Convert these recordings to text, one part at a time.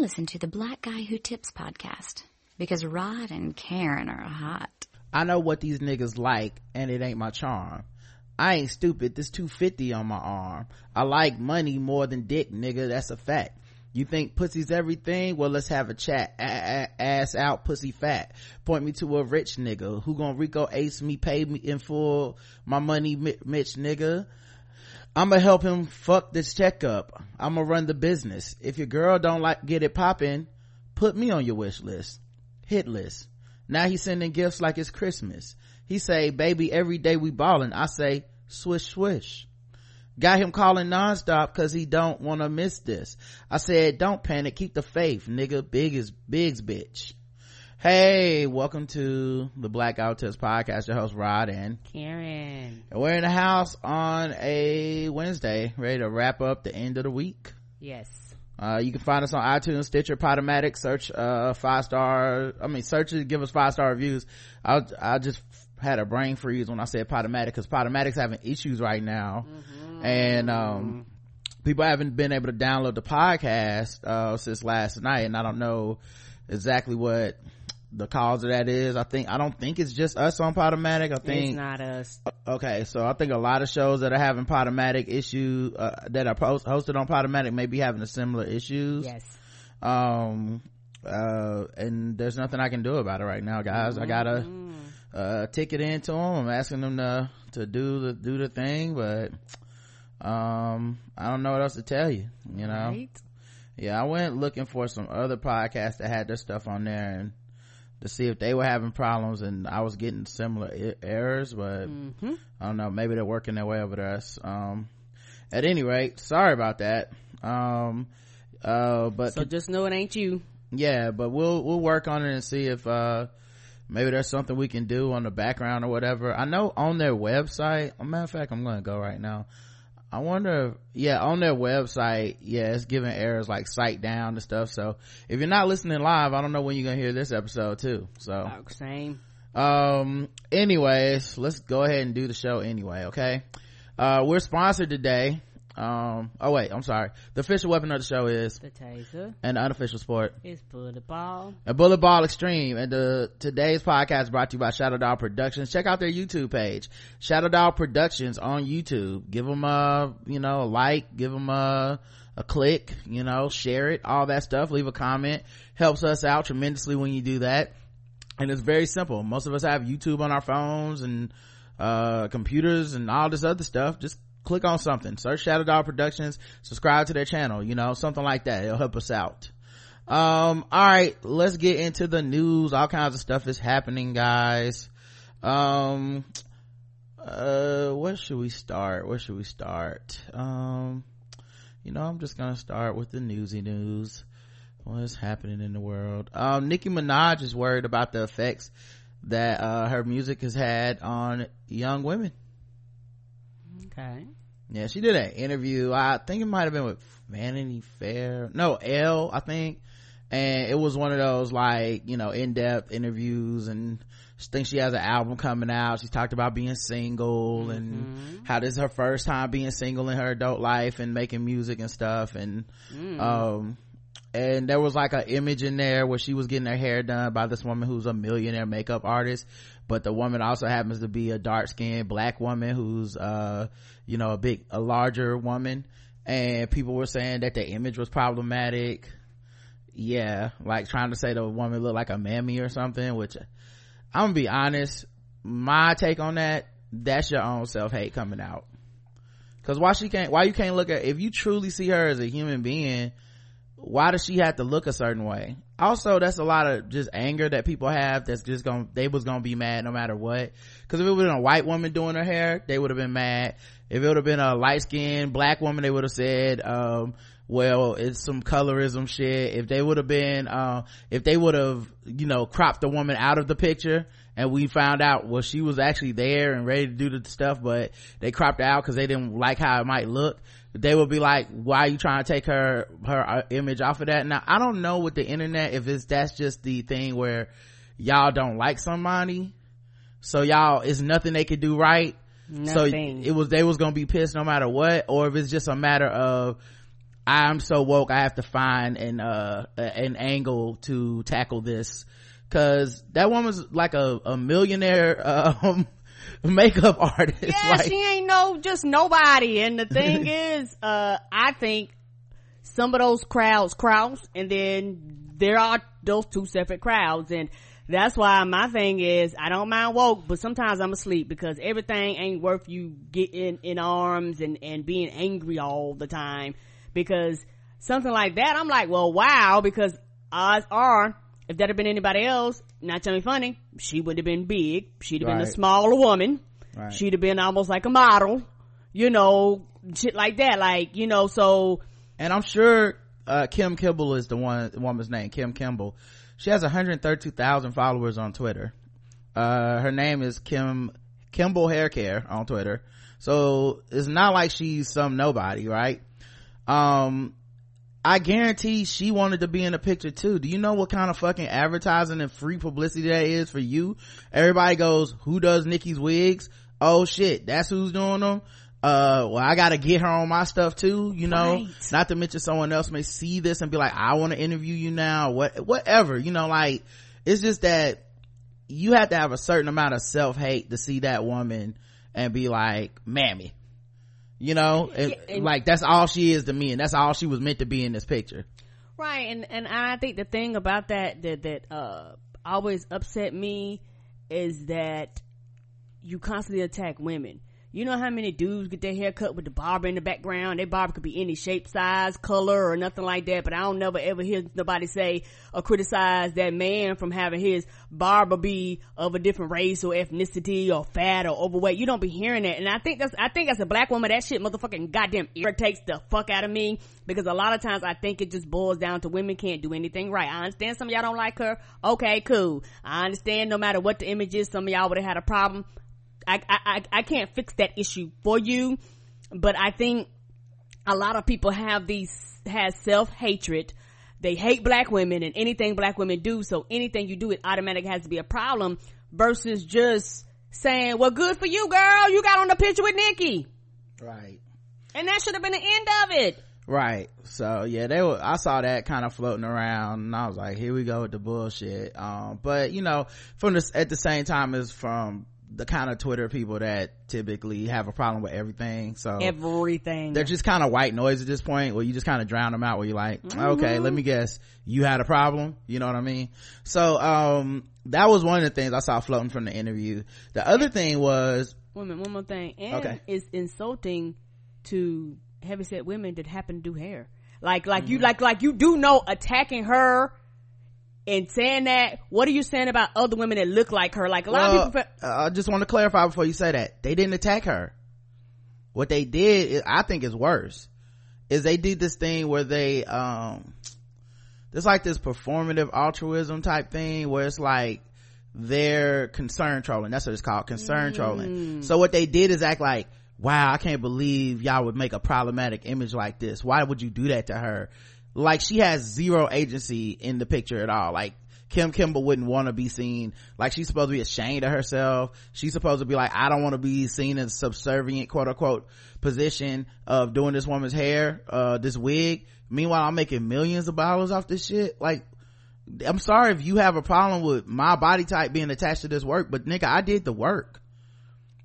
Listen to the Black Guy Who Tips podcast because Rod and Karen are hot. I know what these niggas like and it ain't my charm. I ain't stupid. This 250 on my arm. I like money more than dick, nigga. That's a fact. You think pussy's everything? Well, let's have a chat. Ass out, pussy fat. Point me to a rich nigga who gon' Rico ace me, pay me in full my money, Mitch nigga. I'ma help him fuck this checkup. I'ma run the business. If your girl don't like get it poppin', put me on your wish list. Hit list. Now he's sending gifts like it's Christmas. He say, baby, every day we ballin'. I say, swish, swish. Got him calling nonstop cause he don't wanna miss this. I said, don't panic, keep the faith, nigga. Big is Big's bitch. Hey, welcome to the Black Tips podcast. Your host Rod and Karen. And we're in the house on a Wednesday, ready to wrap up the end of the week. Yes. Uh, you can find us on iTunes, Stitcher, Podomatic, search, uh, five star, I mean, search it, give us five star reviews. I, I just had a brain freeze when I said Podomatic, cause Podomatic's having issues right now. Mm-hmm. And, um, people haven't been able to download the podcast, uh, since last night, and I don't know exactly what the cause of that is. I think, I don't think it's just us on Podomatic. I think it's not us. Okay. So I think a lot of shows that are having Podomatic issue, uh, that are post- hosted on Podomatic may be having a similar issues. Yes. Um, uh, and there's nothing I can do about it right now, guys. Mm-hmm. I gotta, uh, ticket into them. I'm asking them to, to do the, do the thing, but, um, I don't know what else to tell you, you know? Right. Yeah, I went looking for some other podcasts that had their stuff on there and, to see if they were having problems and I was getting similar I- errors, but mm-hmm. I don't know, maybe they're working their way over to us. Um, at any rate, sorry about that. Um, uh, but so just know it ain't you. Yeah, but we'll, we'll work on it and see if, uh, maybe there's something we can do on the background or whatever. I know on their website, A matter of fact, I'm going to go right now. I wonder, if, yeah, on their website, yeah, it's giving errors like site down and stuff. So if you're not listening live, I don't know when you're gonna hear this episode too. So same. Um. Anyways, let's go ahead and do the show anyway. Okay. Uh, we're sponsored today um oh wait i'm sorry. The official weapon of the show is the taser. and the unofficial sport. Is bullet ball. A bullet ball extreme. And the today's podcast is brought to you by shadow dog productions. Check out their youtube page. Shadow dog productions on youtube. Give them a you know a like give them a a click you know share it all that stuff. Leave a comment. Helps us out tremendously when you do that. And it's very simple. Most of us have youtube on our phones and uh computers and all this other stuff. Just click on something. Search shadow dog productions. Subscribe to their channel you know something like that. It'll help us out. Um all right let's get into the news. All kinds of stuff is happening guys. Um uh where should we start? Where should we start? Um you know i'm just gonna start with the newsy news. What's happening in the world? Um nicki minaj is worried about the effects that uh her music has had on young women okay. Yeah she did an interview. I think it might have been with vanity fair. No Elle i think. And it was one of those like you know in-depth interviews and she thinks she has an album coming out. She's talked about being single mm-hmm. and how this is her first time being single in her adult life and making music and stuff. And mm. um and there was like an image in there where she was getting her hair done by this woman who's a millionaire makeup artist but the woman also happens to be a dark skinned black woman who's uh you know a big a larger woman. And people were saying that the image was problematic. Yeah like trying to say the woman looked like a mammy or something which i'm gonna be honest my take on that that's your own self-hate coming out. Because why she can't why you can't look at if you truly see her as a human being why does she have to look a certain way also that's a lot of just anger that people have that's just gonna they was gonna be mad no matter what. Because if it would have been a white woman doing her hair they would have been mad. If it would have been a light-skinned black woman they would have said um, well it's some colorism shit. If they would have been uh, if they would have you know cropped the woman out of the picture and we found out well she was actually there and ready to do the stuff but they cropped out because they didn't like how it might look they would be like why are you trying to take her her uh, image off of that? Now i don't know with the internet if it's that's just the thing where y'all don't like somebody. So y'all it's nothing they could do right. Nothing. so it was they was gonna be pissed no matter what or if it's just a matter of i'm so woke i have to find an uh an angle to tackle this. Because that woman's like a, a millionaire um makeup artist Yeah, like, she ain't no just nobody. And the thing is, uh, I think some of those crowds cross, and then there are those two separate crowds, and that's why my thing is I don't mind woke, but sometimes I'm asleep because everything ain't worth you getting in arms and and being angry all the time because something like that I'm like, well, wow, because odds are if that had been anybody else, not tell me funny, she would have been big. She'd have been a Right. smaller woman. Right. She'd have been almost like a model, you know, shit like that. Like, you know, so and i'm sure uh kim kimble is the one the woman's name kim kimble she has 132000 followers on twitter uh her name is kim kimble hair care on twitter so it's not like she's some nobody right um I guarantee she wanted to be in the picture too. Do you know what kind of fucking advertising and free publicity that is for you? Everybody goes, who does Nikki's wigs? Oh shit, that's who's doing them. Uh, well, I gotta get her on my stuff too, you know, Right. not to mention someone else may see this and be like, I want to interview you now, what, whatever, you know, like, it's just that you have to have a certain amount of self-hate to see that woman and be like, mammy, you know, and, Yeah, and- like that's all she is to me and that's all she was meant to be in this picture. Right, and and I think the thing about that that that uh always upset me is that you constantly attack women. You know how many dudes get their hair cut with the barber in the background? Their barber could be any shape, size, color, or nothing like that. But I don't never ever hear nobody say or criticize that man from having his barber be of a different race or ethnicity or fat or overweight. You don't be hearing that. And I think that's, I think as a black woman, that shit motherfucking goddamn irritates the fuck out of me because a lot of times I think it just boils down to women can't do anything right. I understand some y'all don't like her. Okay, cool. I understand no matter what the image is, some y'all would have had a problem. I, I, I, can't fix that issue for you, but I think a lot of people have these, has self-hatred. They hate black women and anything black women do, so anything you do, it automatically has to be a problem versus just saying, well, good for you, girl. You got on the picture with Nikki. Right. And that should have been the end of it. Right. So yeah, they were, I saw that kind of floating around and I was like, here we go with the bullshit. Um, but you know, from this, at the same time as from the kind of Twitter people that typically have a problem with everything. So Everything. they're just kind of white noise at this point where you just kind of drown them out where you're like, okay, let me guess, you had a problem. You know what I mean? So, um, that was one of the things I saw floating from the interview. The other thing was, women, one more thing. And Okay. it's insulting to heavyset women that happen to do hair. Like, like you, like, like you do know attacking her and saying that, what are you saying about other women that look like her? Like a lot Well, of people, uh, I just want to clarify before you say that. They didn't attack her. What they did, is, I think is worse, is they did this thing where they, um, there's like this performative altruism type thing where it's like, they're concern trolling. That's what it's called, concern trolling. So what they did is act like, wow, I can't believe y'all would make a problematic image like this. Why would you do that to her? Like she has zero agency in the picture at all. Like Kim Kimble wouldn't want to be seen like she's supposed to be ashamed of herself. She's supposed to be like, I don't want to be seen in subservient quote unquote position of doing this woman's hair, uh, this wig. Meanwhile, I'm making millions of dollars off this shit. Like, I'm sorry if you have a problem with my body type being attached to this work, but nigga, I did the work.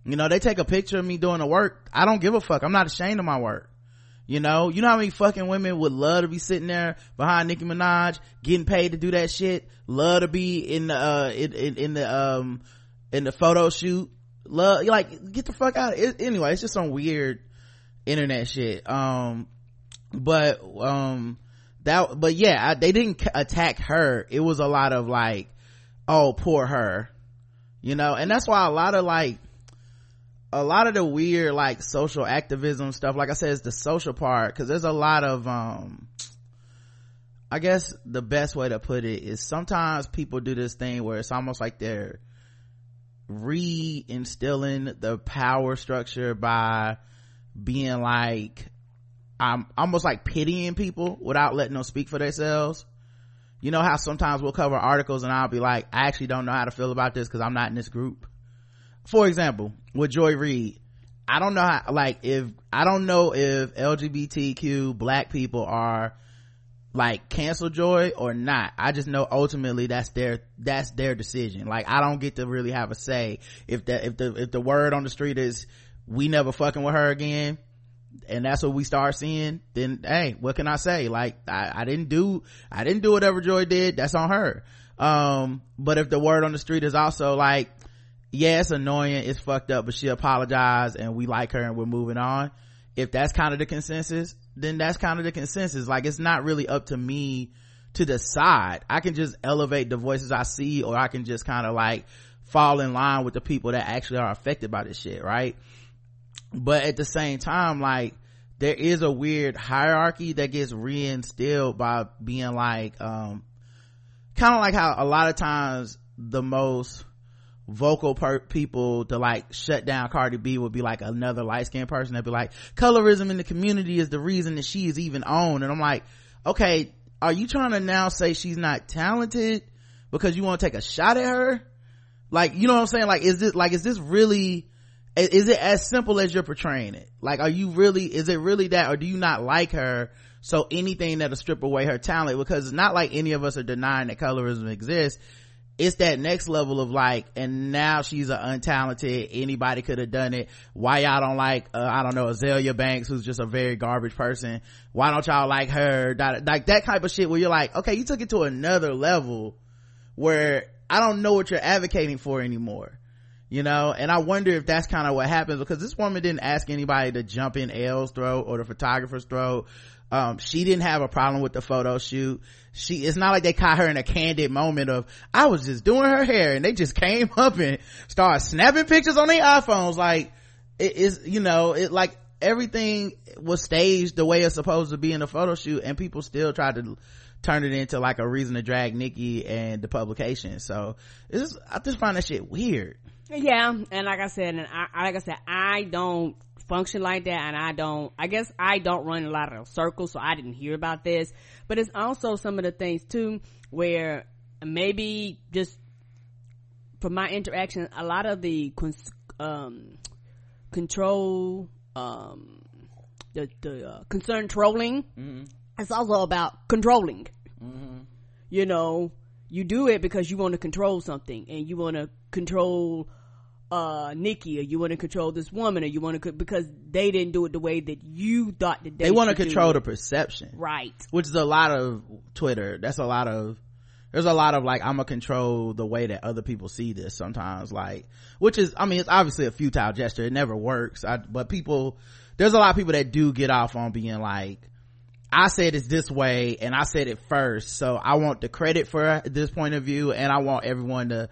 You know, they take a picture of me doing the work. I don't give a fuck. I'm not ashamed of my work. You know, you know how many fucking women would love to be sitting there behind Nicki Minaj, getting paid to do that shit. Love to be in the, uh, in, in, in the, um, in the photo shoot. Love, like, get the fuck out of it. Anyway, it's just some weird internet shit. Um, but, um, that, but yeah, I, they didn't attack her. It was a lot of like, oh, poor her. You know, and that's why a lot of like, a lot of the weird like social activism stuff like i said is the social part because there's a lot of um i guess the best way to put it is sometimes people do this thing where it's almost like they're reinstilling the power structure by being like i'm almost like pitying people without letting them speak for themselves. You know how sometimes we'll cover articles and i'll be like i actually don't know how to feel about this because i'm not in this group for example with joy reid I don't know how, like, if, I don't know if LGBTQ black people are like cancel joy or not. I just know ultimately that's their, that's their decision. Like, I don't get to really have a say if that, if the, if the word on the street is, we never fucking with her again, and that's what we start seeing, then hey, what can I say? Like, I, I didn't do, I didn't do whatever Joy did. That's on her. Um, but if the word on the street is also like, yeah, it's annoying, it's fucked up, but she apologized and we like her and we're moving on. If that's kind of the consensus, then that's kind of the consensus. Like, it's not really up to me to decide. I can just elevate the voices I see or I can just kind of like fall in line with the people that actually are affected by this shit, right? but at the same time like there is a weird hierarchy that gets reinstilled by being like um kind of like how a lot of times the most vocal per- people to like shut down Cardi B would be like another light skinned person. That'd be like colorism in the community is the reason that she is even on. And I'm like okay are you trying to now say she's not talented because you want to take a shot at her? Like you know what I'm saying? Like is this like is this really is it as simple as you're portraying it? Like are you really is it really that or do you not like her so anything that'll strip away her talent? Because it's not like any of us are denying that colorism exists it's that next level of like and now she's an untalented anybody could have done it. Why y'all don't like uh, i don't know azalea banks who's just a very garbage person. Why don't y'all like her? Like that type of shit where you're like okay you took it to another level where i don't know what you're advocating for anymore you know? And i wonder if that's kind of what happens because this woman didn't ask anybody to jump in Elle's throat or the photographer's throat um, she didn't have a problem with the photo shoot she it's not like they caught her in a candid moment of i was just doing her hair and they just came up and started snapping pictures on their iphones like it is you know it like everything was staged the way it's supposed to be in a photo shoot and people still tried to turn it into like a reason to drag Nikki and the publication. So it's I just find that shit weird. Yeah, and like I said, and I, like I said, I don't function like that, and I don't. I guess I don't run a lot of circles, so I didn't hear about this. But it's also some of the things too, where maybe just from my interaction, a lot of the um, control, um, the the uh, concern trolling, mm-hmm. it's also about controlling. Mm-hmm. You know, you do it because you want to control something, and you want to control uh Nicki or you want to control this woman or you want to because they didn't do it the way that you thought that they, they want to control the perception. Right. Which is a lot of twitter. That's a lot of there's a lot of like i'm gonna control the way that other people see this sometimes like which is i mean it's obviously a futile gesture. It never works. I, but people there's a lot of people that do get off on being like I said it's this way and I said it first. So I want the credit for this point of view and I want everyone to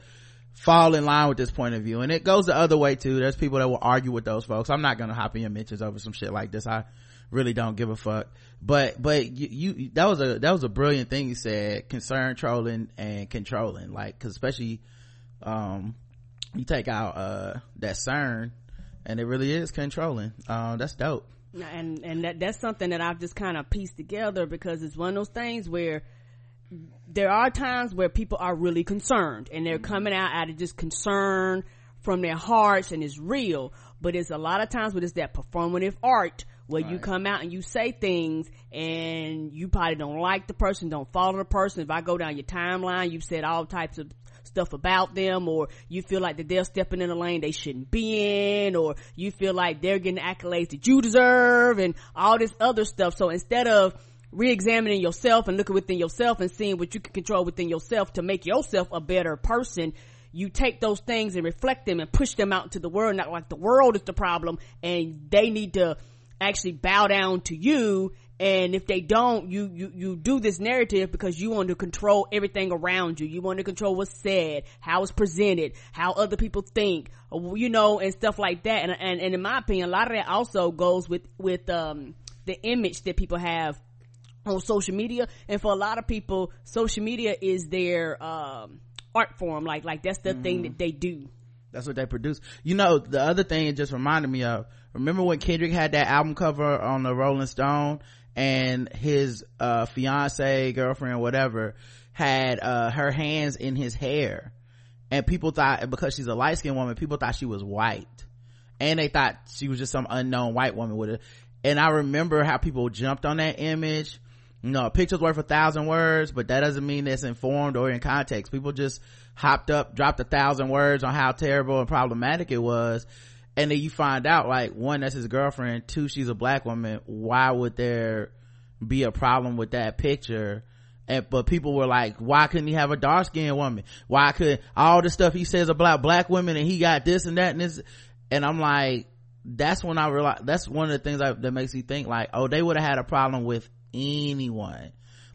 fall in line with this point of view. And it goes the other way too. There's people that will argue with those folks. I'm not gonna hop in your mentions over some shit like this. I really don't give a fuck. But but you, you that was a that was a brilliant thing you said. Concern trolling and controlling. Like cause especially um you take out uh that cern and it really is controlling. Um that's dope. And and that that's something that i've just kind of pieced together because it's one of those things where there are times where people are really concerned and they're coming out out of just concern from their hearts and it's real. But it's a lot of times where it's that performative art where right. you come out and you say things and you probably don't like the person, don't follow the person. If I go down your timeline, you've said all types of stuff about them or you feel like that they're stepping in a lane they shouldn't be in or you feel like they're getting accolades that you deserve and all this other stuff. So instead of re-examining yourself and looking within yourself and seeing what you can control within yourself to make yourself a better person. You take those things and reflect them and push them out into the world not like the world is the problem and they need to actually bow down to you. And if they don't you you you do this narrative because you want to control everything around you. You want to control what's said how it's presented how other people think you know and stuff like that. And and, and in my opinion a lot of that also goes with with um the image that people have on social media. And for a lot of people social media is their um, art form. Like like that's the mm-hmm. thing that they do. That's what they produce. You know the other thing it just reminded me of remember when kendrick had that album cover on the rolling stone and his uh fiance girlfriend whatever had uh her hands in his hair. And people thought because she's a light-skinned woman people thought she was white. And they thought she was just some unknown white woman with it. And i remember how people jumped on that image you know, a picture's worth a thousand words, but that doesn't mean it's informed or in context. People just hopped up, dropped a thousand words on how terrible and problematic it was. And then you find out, like, one, that's his girlfriend. Two, she's a black woman. Why would there be a problem with that picture? And, but people were like, why couldn't he have a dark skinned woman? Why could all the stuff he says about black women and he got this and that and this? And I'm like, that's when I realized, that's one of the things I, that makes me think like, oh, they would have had a problem with anyone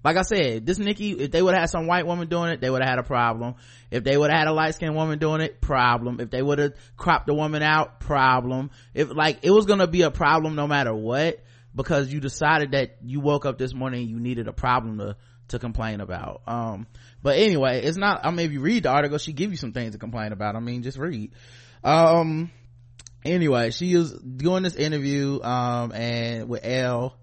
like I said, this Nikki, if they would have had some white woman doing it, they would have had a problem. If they would have had a light skinned woman doing it, problem. If they would have cropped the woman out, problem. If like, it was gonna be a problem no matter what, because you decided that you woke up this morning and you needed a problem to, to complain about. Um, but anyway, it's not, I mean, if you read the article, she give you some things to complain about. I mean, just read. Um, anyway, she was doing this interview, um, and with Elle,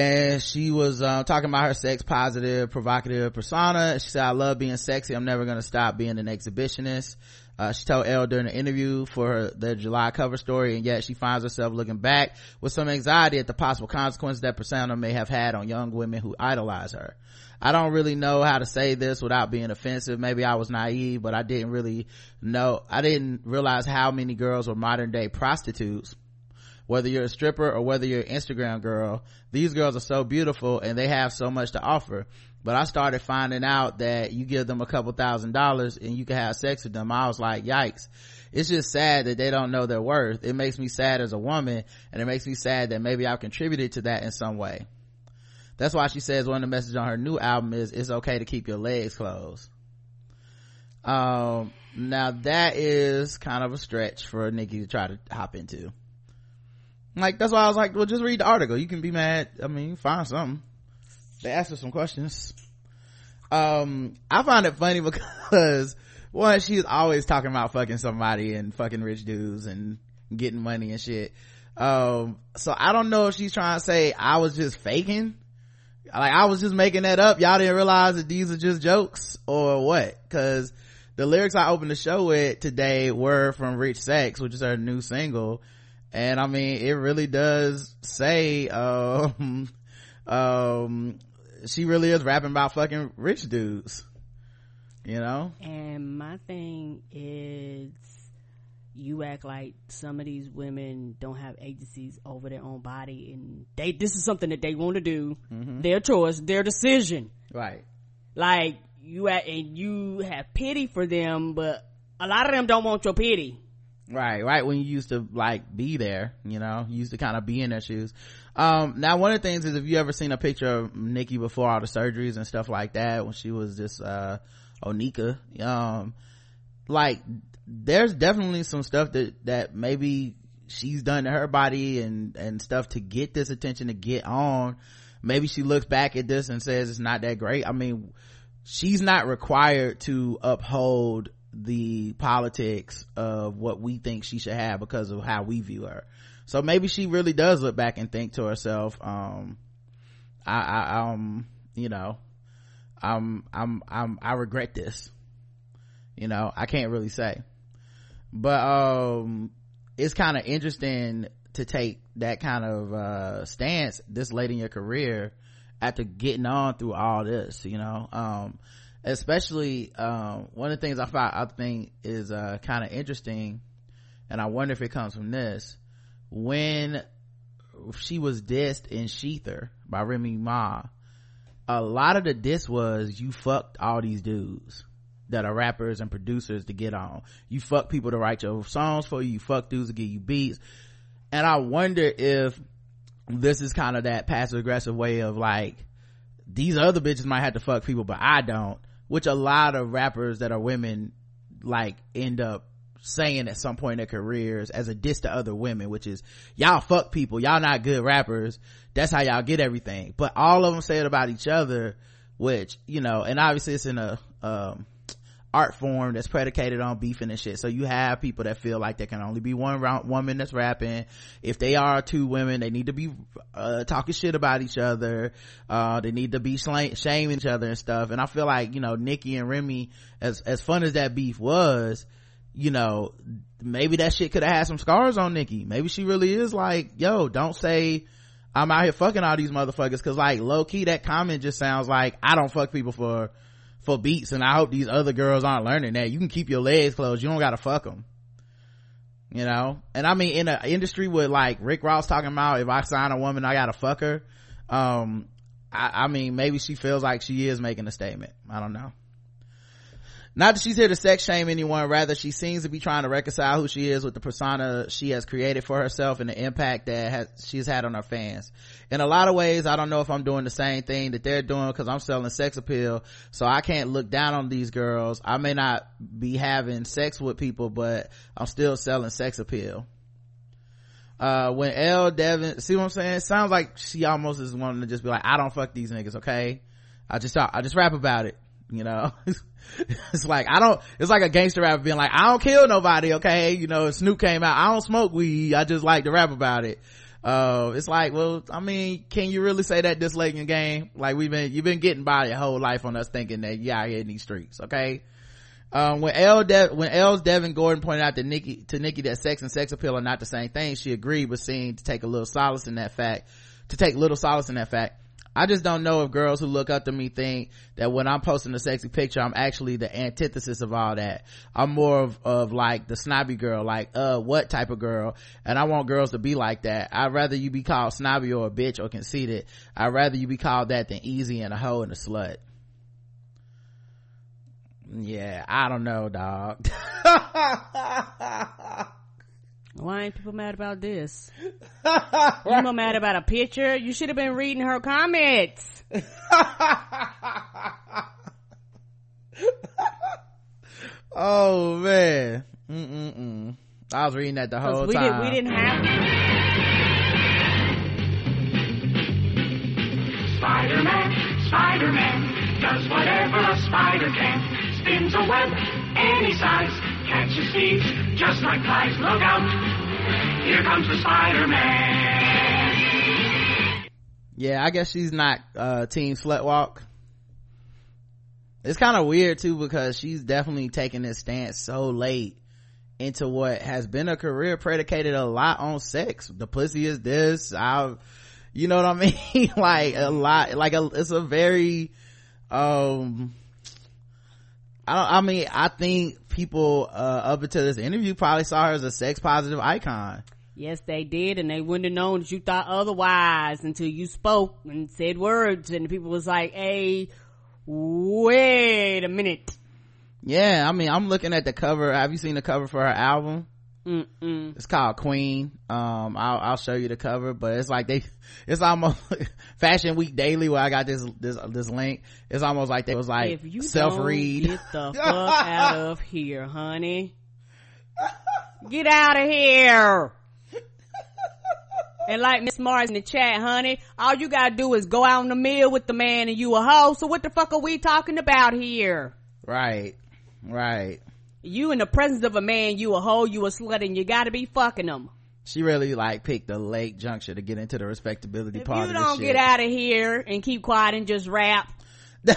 and she was uh, talking about her sex positive provocative persona she said i love being sexy i'm never going to stop being an exhibitionist uh, she told Elle during the interview for her, the July cover story, and yet she finds herself looking back with some anxiety at the possible consequences that persona may have had on young women who idolize her. I don't really know how to say this without being offensive. Maybe I was naive, but I didn't really know, I didn't realize how many girls were modern day prostitutes whether you're a stripper or whether you're an Instagram girl, these girls are so beautiful and they have so much to offer. But I started finding out that you give them a couple thousand dollars and you can have sex with them. I was like, yikes. It's just sad that they don't know their worth. It makes me sad as a woman and it makes me sad that maybe I've contributed to that in some way. That's why she says one of the messages on her new album is it's okay to keep your legs closed. Um, now that is kind of a stretch for Nicki to try to hop into like that's why i was like well just read the article. You can be mad. I mean find something. They asked her some questions. Um i find it funny because one she's always talking about fucking somebody and fucking rich dudes and getting money and shit. Um so i don't know if she's trying to say i was just faking. Like i was just making that up. Y'all didn't realize that these are just jokes or what? Because the lyrics i opened the show with today were from rich sex which is her new single and i mean it really does say um um she really is rapping about fucking rich dudes you know? And my thing is you act like some of these women don't have agencies over their own body and they this is something that they want to do. Mm-hmm. their choice their decision. Right. Like you at and you have pity for them but a lot of them don't want your pity right right when you used to like be there you know you used to kind of be in their shoes. Um now one of the things is if you ever seen a picture of Nikki before all the surgeries and stuff like that when she was just uh onika um like there's definitely some stuff that that maybe she's done to her body and and stuff to get this attention to get on. Maybe she looks back at this and says it's not that great. I mean she's not required to uphold the politics of what we think she should have because of how we view her. So maybe she really does look back and think to herself um i i um you know i'm i'm i'm i regret this. You know i can't really say. But um it's kind of interesting to take that kind of uh stance this late in your career after getting on through all this you know um especially um, one of the things i find i think is uh, kind of interesting and i wonder if it comes from this when she was dissed in Shether by Remy Ma, a lot of the diss was you fucked all these dudes that are rappers and producers to get on. You fuck people to write your songs for you. You fuck dudes to give you beats. And I wonder if this is kind of that passive aggressive way of like, these other bitches might have to fuck people, but I don't which a lot of rappers that are women like end up saying at some point in their careers as a diss to other women, which is y'all fuck people, y'all not good rappers. That's how y'all get everything. But all of them say it about each other, which, you know, and obviously it's in a, um, art form that's predicated on beefing and shit. So you have people that feel like there can only be one woman that's rapping. If they are two women, they need to be uh, talking shit about each other. Uh, they need to be sl- shaming each other and stuff. And I feel like, you know, Nikki and Remy, as, as fun as that beef was, you know, maybe that shit could have had some scars on Nikki. Maybe she really is like, yo, don't say I'm out here fucking all these motherfuckers. Cause like low key, that comment just sounds like I don't fuck people for, for beats. And I hope these other girls aren't learning that. You can keep your legs closed. You don't gotta fuck them. You know? And I mean, in an industry with like Rick Ross talking about if I sign a woman, I gotta fuck her. Um, I, I mean, maybe she feels like she is making a statement. I don't know. Not that she's here to sex shame anyone, rather she seems to be trying to reconcile who she is with the persona she has created for herself and the impact that has, she's had on her fans. In a lot of ways, I don't know if I'm doing the same thing that they're doing because I'm selling sex appeal, so I can't look down on these girls. I may not be having sex with people, but I'm still selling sex appeal. Uh, when Elle Devin, see what I'm saying? It sounds like she almost is wanting to just be like, I don't fuck these niggas, okay? I just, I just rap about it, you know? it's like i don't it's like a gangster rapper being like i don't kill nobody okay? You know snoop came out i don't smoke weed i just like to rap about it. Uh it's like well i mean can you really say that this late in the game? Like we've been you've been getting by your whole life on us thinking that you out here in these streets okay? Um, when L De- when Elle's Devin Gordon pointed out to Nicki to Nicki that sex and sex appeal are not the same thing, she agreed, but seemed to take a little solace in that fact. To take little solace in that fact, I just don't know if girls who look up to me think that when I'm posting a sexy picture, I'm actually the antithesis of all that. I'm more of, of like the snobby girl, like, uh, what type of girl? And I want girls to be like that. I'd rather you be called snobby or a bitch or conceited. I'd rather you be called that than easy and a hoe and a slut. Yeah, I don't know, dog. Why ain't people mad about this? you more mad about a picture? You should have been reading her comments. oh man. Mm-mm-mm. I was reading that the whole we time. Did, we didn't have. Spider-Man, Spider-Man, does whatever a spider can. Spins a web any size, catches thieves just like flies. Look out, here comes the Spider-Man. Yeah, I guess she's not uh team slut walk. It's kind of weird too because she's definitely taking this stance so late into what has been a career predicated a lot on sex. The pussy is this. I, you know what I mean? like a lot, like a, it's a very, um, I don't, I mean, I think people, uh, up until this interview probably saw her as a sex positive icon. Yes, they did, and they wouldn't have known that you thought otherwise until you spoke and said words, and people was like, "Hey, wait a minute." Yeah, I mean, I'm looking at the cover. Have you seen the cover for her album? Mm-mm. It's called Queen. Um, I'll, I'll show you the cover, but it's like they, it's almost Fashion Week Daily where I got this, this, this link. It's almost like they was like if you self read. get the fuck out of here, honey. Get out of here. And like Miss Mars in the chat, honey, all you gotta do is go out in the mill with the man and you a hoe. So what the fuck are we talking about here? Right, right. You in the presence of a man, you a hoe, you a slut, and you gotta be fucking them. She really like picked a late juncture to get into the respectability If part you don't get out of here and keep quiet and just rap, yeah,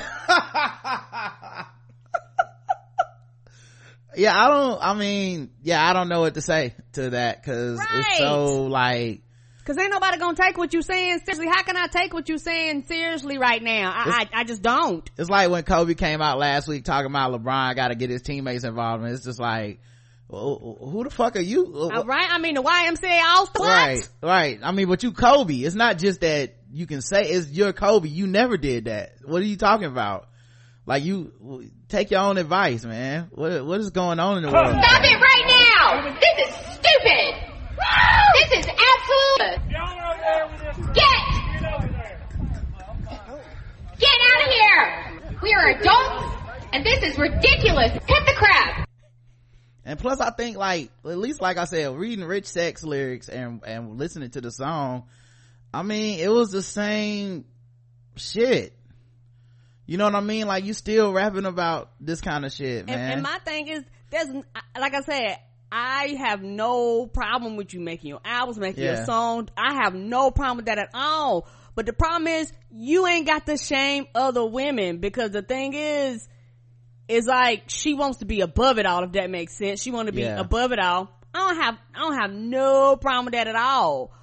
I don't, I mean, yeah, I don't know what to say to that cause it's so like, Cause ain't nobody gonna take what you saying seriously. How can I take what you saying seriously right now? I, I, I just don't. it's like when Kobe came out last week talking about LeBron got to get his teammates involved and it's just like, well, who the fuck are you? All right? I mean, the YMCA all what? Right, right. I mean, but you Kobe. It's not just that you can say it's your Kobe. You never did that. What are you talking about? Like you take your own advice, man. What what is going on in the world? Stop it right now! This is stupid! This is absolute. Get! Get out of here! We are adults, and this is ridiculous. Hit the crap! And plus, I think like at least like I said, reading Rich Sex lyrics and and listening to the song, I mean, it was the same shit. You know what I mean? Like you still rapping about this kind of shit, man. And, and my thing is, there's, like I said, I have no problem with you making your albums, making Yeah. your song. I have no problem with that at all. But the problem is, you ain't got to shame other women because the thing is, it's like she wants to be above it all if that makes sense she want to be Yeah. above it all i don't have i don't have no problem with that at all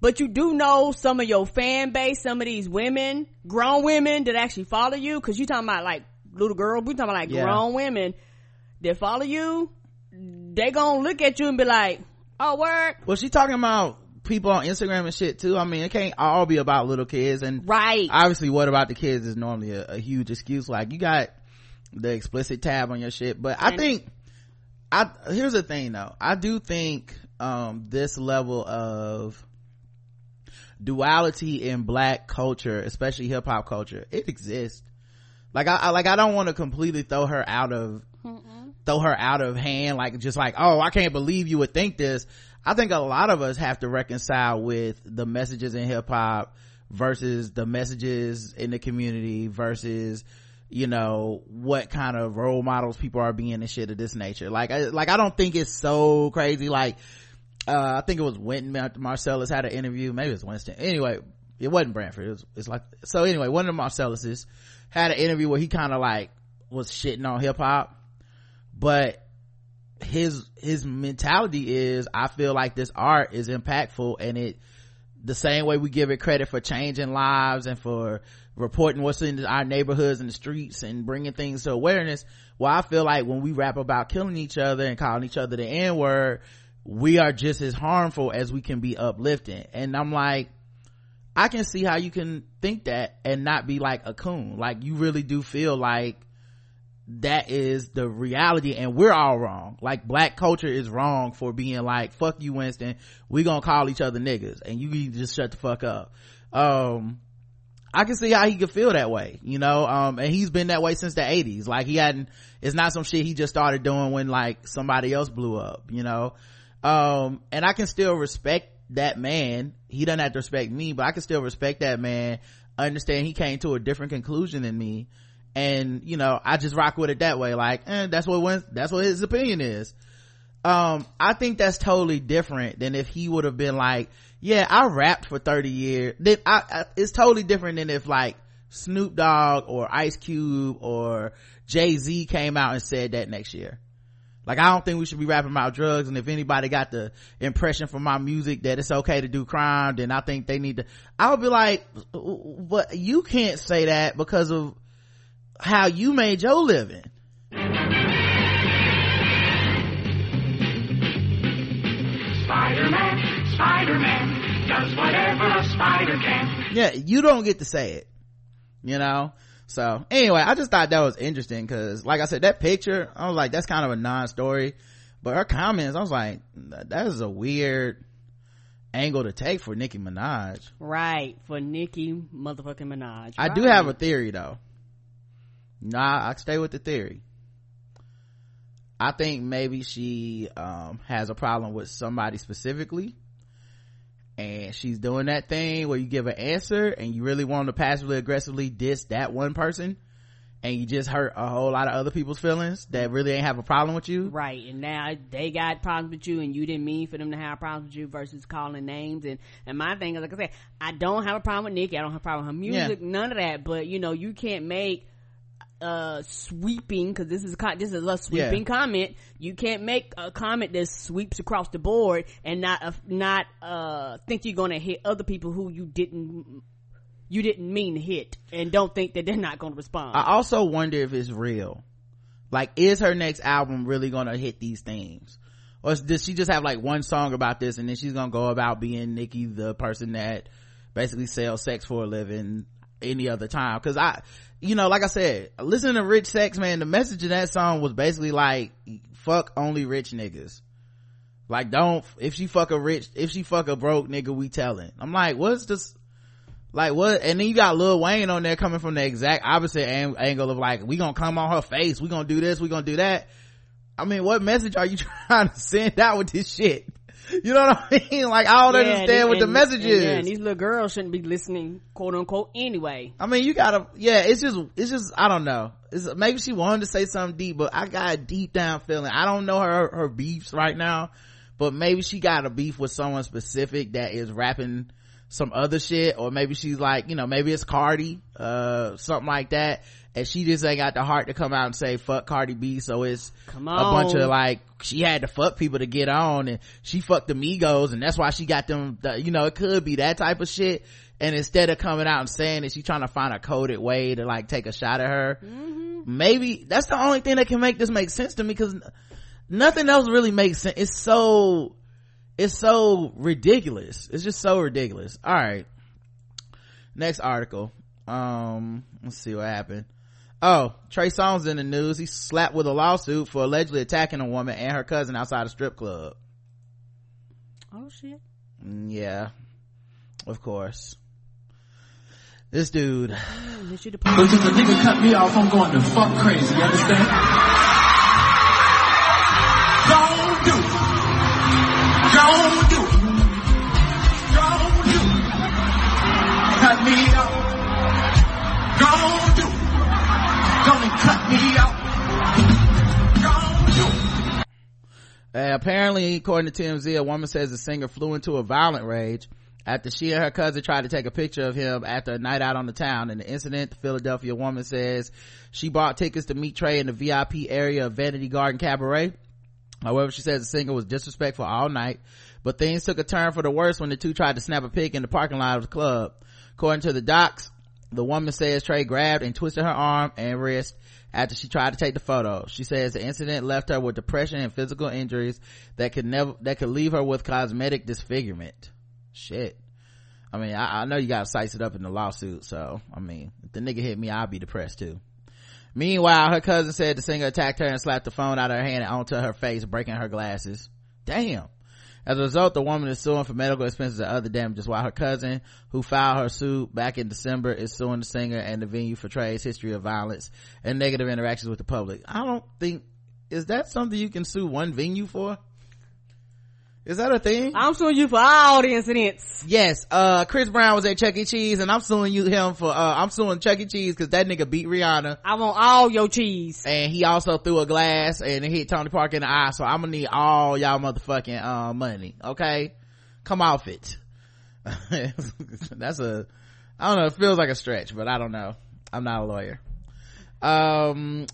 but you do know some of your fan base some of these women grown women that actually follow you because you talking about like little girls we talking about like Yeah. grown women that follow you they gonna look at you and be like oh word. Well she talking about people on instagram and shit too. I mean it can't all be about little kids and right. obviously what about the kids is normally a, a huge excuse. Like you got the explicit tab on your shit. But i think i here's the thing though. I do think um this level of duality in black culture especially hip-hop culture it exists. Like i, I like i don't want to completely throw her out of throw her out of hand like just like oh i can't believe you would think this i think a lot of us have to reconcile with the messages in hip-hop versus the messages in the community versus you know what kind of role models people are being and shit of this nature like I, like i don't think it's so crazy like uh, I think it was Wynton Mar- Marsalis had an interview. Maybe it was Winston. Anyway, it wasn't Branford. It was, it's like, so anyway, one of the Marsalises had an interview where he kind of like was shitting on hip hop, but his, his mentality is, I feel like this art is impactful and it, the same way we give it credit for changing lives and for reporting what's in our neighborhoods and the streets and bringing things to awareness. Well, I feel like when we rap about killing each other and calling each other the N word, we are just as harmful as we can be uplifting. And I'm like, I can see how you can think that and not be like a coon. Like you really do feel like that is the reality and we're all wrong. Like black culture is wrong for being like, fuck you Winston, we gonna call each other niggas and you just shut the fuck up. Um, I can see how he could feel that way, you know, um, and he's been that way since the eighties. Like he hadn't, it's not some shit he just started doing when like somebody else blew up, you know? Um, and I can still respect that man. He doesn't have to respect me, but I can still respect that man, understand he came to a different conclusion than me. And, you know, I just rock with it that way. Like, eh, that's what, that's what his opinion is. Um, I think that's totally different than if he would have been like, yeah, I rapped for 30 years. Then I, I, it's totally different than if like Snoop Dogg or Ice Cube or Jay-Z came out and said that next year. Like I don't think we should be rapping about drugs and if anybody got the impression from my music that it's okay to do crime, then I think they need to, I would be like, but you can't say that because of how you made your living. Spider-Man, Spider-Man, does whatever a spider can. Yeah, you don't get to say it, you know? So anyway, I just thought that was interesting because like I said, that picture, I was like, that's kind of a non-story, but her comments, I was like, that is a weird angle to take for Nicki Minaj. right for nicki motherfucking minaj I do have a theory though. Nah, I stay with the theory. I think maybe she um, has a problem with somebody specifically. And she's doing that thing where you give an answer and you really want to passively aggressively diss that one person and you just hurt a whole lot of other people's feelings that really ain't have a problem with you. Right, and now they got problems with you, and you didn't mean for them to have problems with you. Versus calling names, and and my thing is like I said, I don't have a problem with Nicki. I don't have a problem with her music, Yeah. none of that. But you know, you can't make uh sweeping because this is this is a sweeping Yeah. comment. You can't make a comment that sweeps across the board and not uh, not uh think you're gonna hit other people who you didn't you didn't mean to hit, and don't think that they're not gonna respond. I also wonder if it's real. Like, is her next album really gonna hit these themes? Or does she just have like one song about this and then she's gonna go about being Nikki, the person that basically sells sex for a living any other time? Cause I, you know, like I said, listening to Rich Sex, man, the message in that song was basically like, fuck only rich niggas. Like, don't, if she fuck a rich, if she fuck a broke nigga, we telling. I'm like, what's this? like what and then you got lil wayne on there coming from the exact opposite ang- angle of like we gonna come on her face we gonna do this we gonna do that i mean what message are you trying to send out with this shit you know what i mean like i don't Yeah, understand and- what the and- message and, is Yeah, and these little girls shouldn't be listening, quote unquote, anyway. I mean, you gotta, yeah, it's just, it's just, I don't know. It's, maybe she wanted to say something deep, but I got a deep down feeling. I don't know her, her beefs right now, but maybe she got a beef with someone specific that is rapping some other shit or maybe she's like you know maybe it's cardi uh something like that and she just ain't got the heart to come out and say fuck cardi b. So it's a bunch of like she had to fuck people to get on and she fucked the migos and that's why she got them the, you know it could be that type of shit. And instead of coming out and saying it she's trying to find a coded way to like take a shot at her. Maybe that's the only thing that can make this make sense to me because nothing else really makes sense. It's so it's so ridiculous. It's just so ridiculous. All right. Next article. Um let's see what happened oh trey songz in the news he slapped with a lawsuit for allegedly attacking a woman and her cousin outside a strip club Oh shit. Mm, yeah of course this dude Miss you the a nigga cut me off, I'm going to fuck crazy, you understand? Don't do it. Don't do it. Don't do it. Cut me off. Don't do it. Don't cut me it. Uh, apparently, according to TMZ, a woman says the singer flew into a violent rage after she and her cousin tried to take a picture of him after a night out on the town. In the incident, the Philadelphia woman says she bought tickets to meet Trey in the VIP area of Vanity Grand Cabaret. However, she says the singer was disrespectful all night, but things took a turn for the worse when the two tried to snap a pic in the parking lot of the club. According to the docs, the woman says Trey grabbed and twisted her arm and wrist after she tried to take the photo. She says the incident left her with depression and physical injuries that could never, that could leave her with cosmetic disfigurement. Shit. I mean, I, I know you gotta size it up in the lawsuit, so, I mean, if the nigga hit me, I'll be depressed too. Meanwhile, her cousin said the singer attacked her and slapped the phone out of her hand and onto her face, breaking her glasses. Damn. As a result, the woman is suing for medical expenses and other damages, while her cousin, who filed her suit back in December, is suing the singer and the venue for Trey's history of violence and negative interactions with the public. I don't think, is that something you can sue one venue for? Is that a thing? I'm suing you for all the incidents. Yes, uh, Chris Brown was at Chuck E. Cheese and I'm suing you him for, uh, I'm suing Chuck E. Cheese cause that nigga beat Rihanna I want all your cheese. and he also threw a glass and it hit Tony Park in the eye. So I'm gonna need all y'all motherfucking, uh, money. Okay? Come off it. That's a, I don't know, it feels like a stretch, but I don't know. I'm not a lawyer. Um,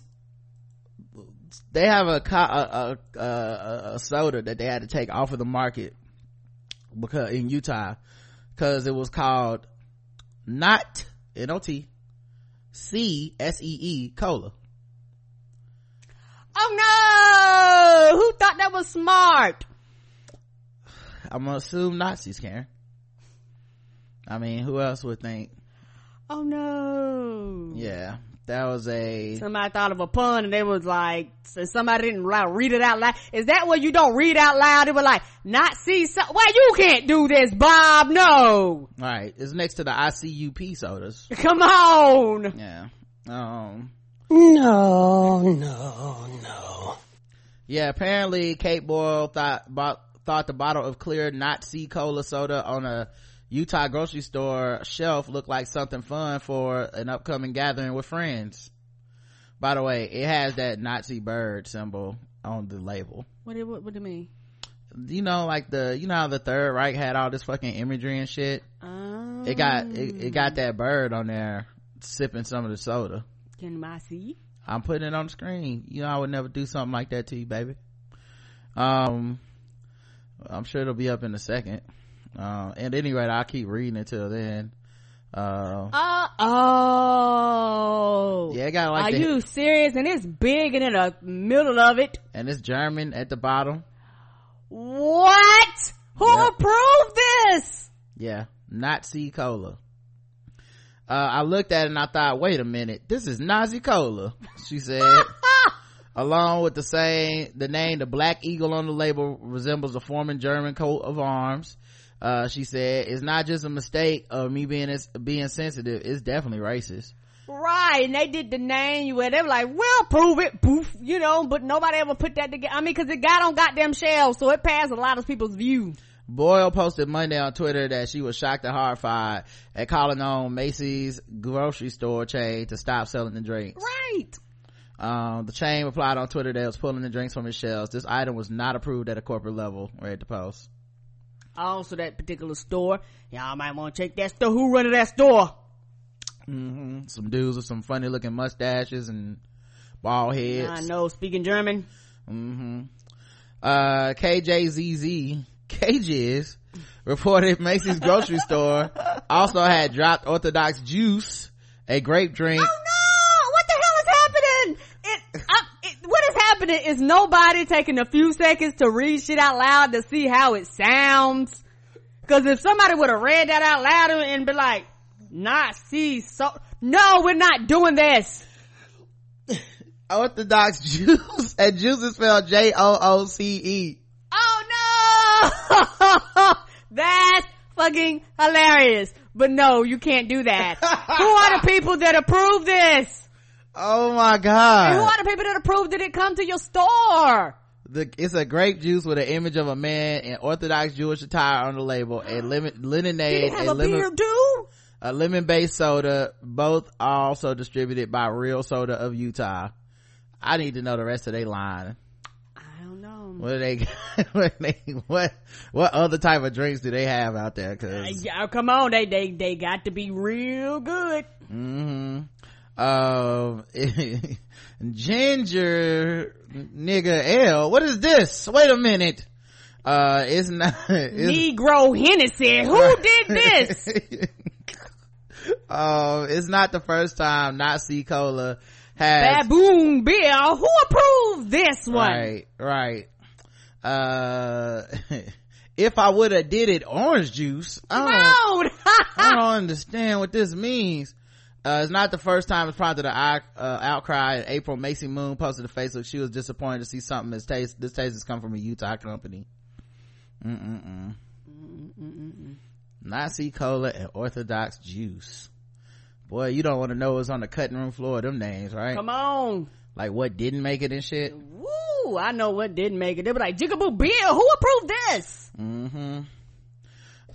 they have a, a, a, a, a soda that they had to take off of the market because in Utah because it was called not N-O-T C-S-E-E cola. Oh no! Who thought that was smart? I'm gonna assume Nazis, Karen. I mean, who else would think? Oh no! Yeah, that was a, Somebody thought of a pun and they was like, so somebody didn't like, read it out loud. Is that what you don't read out loud? it was like, not see, so- why you can't do this, Bob? No! alright, it's next to the ICUP sodas. Come on! Yeah. Um, No, no, no. yeah, apparently Kate Boyle thought, bought, thought the bottle of clear Nazi cola soda on a Utah grocery store shelf looked like something fun for an upcoming gathering with friends. By the way, it has that Nazi bird symbol on the label. What do, what, what do you mean? You know, like the, you know how the Third Reich had all this fucking imagery and shit? Um, It got, it, it got that bird on there sipping some of the soda. Can I see? I'm putting it on the screen. You know, I would never do something like that to you, baby. Um, I'm sure it'll be up in a second. Uh, at any rate, I'll keep reading until then. Uh, Uh, oh. yeah, it got like Are the, you serious? And it's big and in the middle of it. and it's German at the bottom. What? Who Yep. approved this? Yeah, Nazi cola. Uh, I looked at it and I thought, wait a minute, this is Nazi cola. She said, along with the same, the name, the black eagle on the label resembles a former German coat of arms. Uh, she said, it's not just a mistake of me being, being sensitive. It's definitely racist. Right, and they did the name You where they were like, "We'll prove it," poof, you know. But nobody ever put that together. I mean, because it got on goddamn shelves, so it passed a lot of people's view. Boyle posted Monday on Twitter that she was shocked and horrified at calling on Macey's grocery store chain to stop selling the drinks. Right. Um, the chain replied on Twitter that it was pulling the drinks from its shelves. This item was not approved at a corporate level, read the post. Also, that particular store, y'all might want to check that store. Who running that store? hmm Some dudes with some funny looking mustaches and bald heads. I know, speaking German. hmm Uh, KJZZ, KJiz, reported Macey's grocery store also had dropped Orthodox juice, a grape drink. Oh no! What the hell is happening? It, I, it, what is nobody taking a few seconds to read shit out loud to see how it sounds. Cause if somebody would have read that out loud and be like, Nazi so, no, we're not doing this. Orthodox Jews and Jews is spelled J-O-O-C-E. Oh no! That's fucking hilarious. But no, you can't do that. Who are the people that approve this? Oh my god! And who are the people that approved that it come to your store? The, it's a grape juice with an image of a man in Orthodox Jewish attire on the label, a lemon, lemonade, have a lemon, beard too? a lemon based soda, both are also distributed by Real Soda of Utah. I need to know the rest of their line. I don't know. What do they, what, they, what, what other type of drinks do they have out there? Uh, Cause, yeah, come on, they they they got to be real good. hmm Um, ginger nigga L. What is this? Wait a minute. Uh, it's not, it's, Negro Hennessy, who did this? um, it's not the first time Nazi Cola has, Baboon bill who approved this one? right, right. Uh, if I would have did it orange juice, I don't, No, I don't understand what this means. Uh, it's not the first time it's prompted an eye- uh, outcry. In April, Macy Moon posted to Facebook she was disappointed to see something this taste this taste has come from a Utah company. Mm-mm-mm. Nazi cola and Orthodox juice. Boy, you don't want to know what's on the cutting room floor of them names, right? come on. Like what didn't make it and shit. Woo, I know what didn't make it. They were like, Jigaboo beer, who approved this? hmm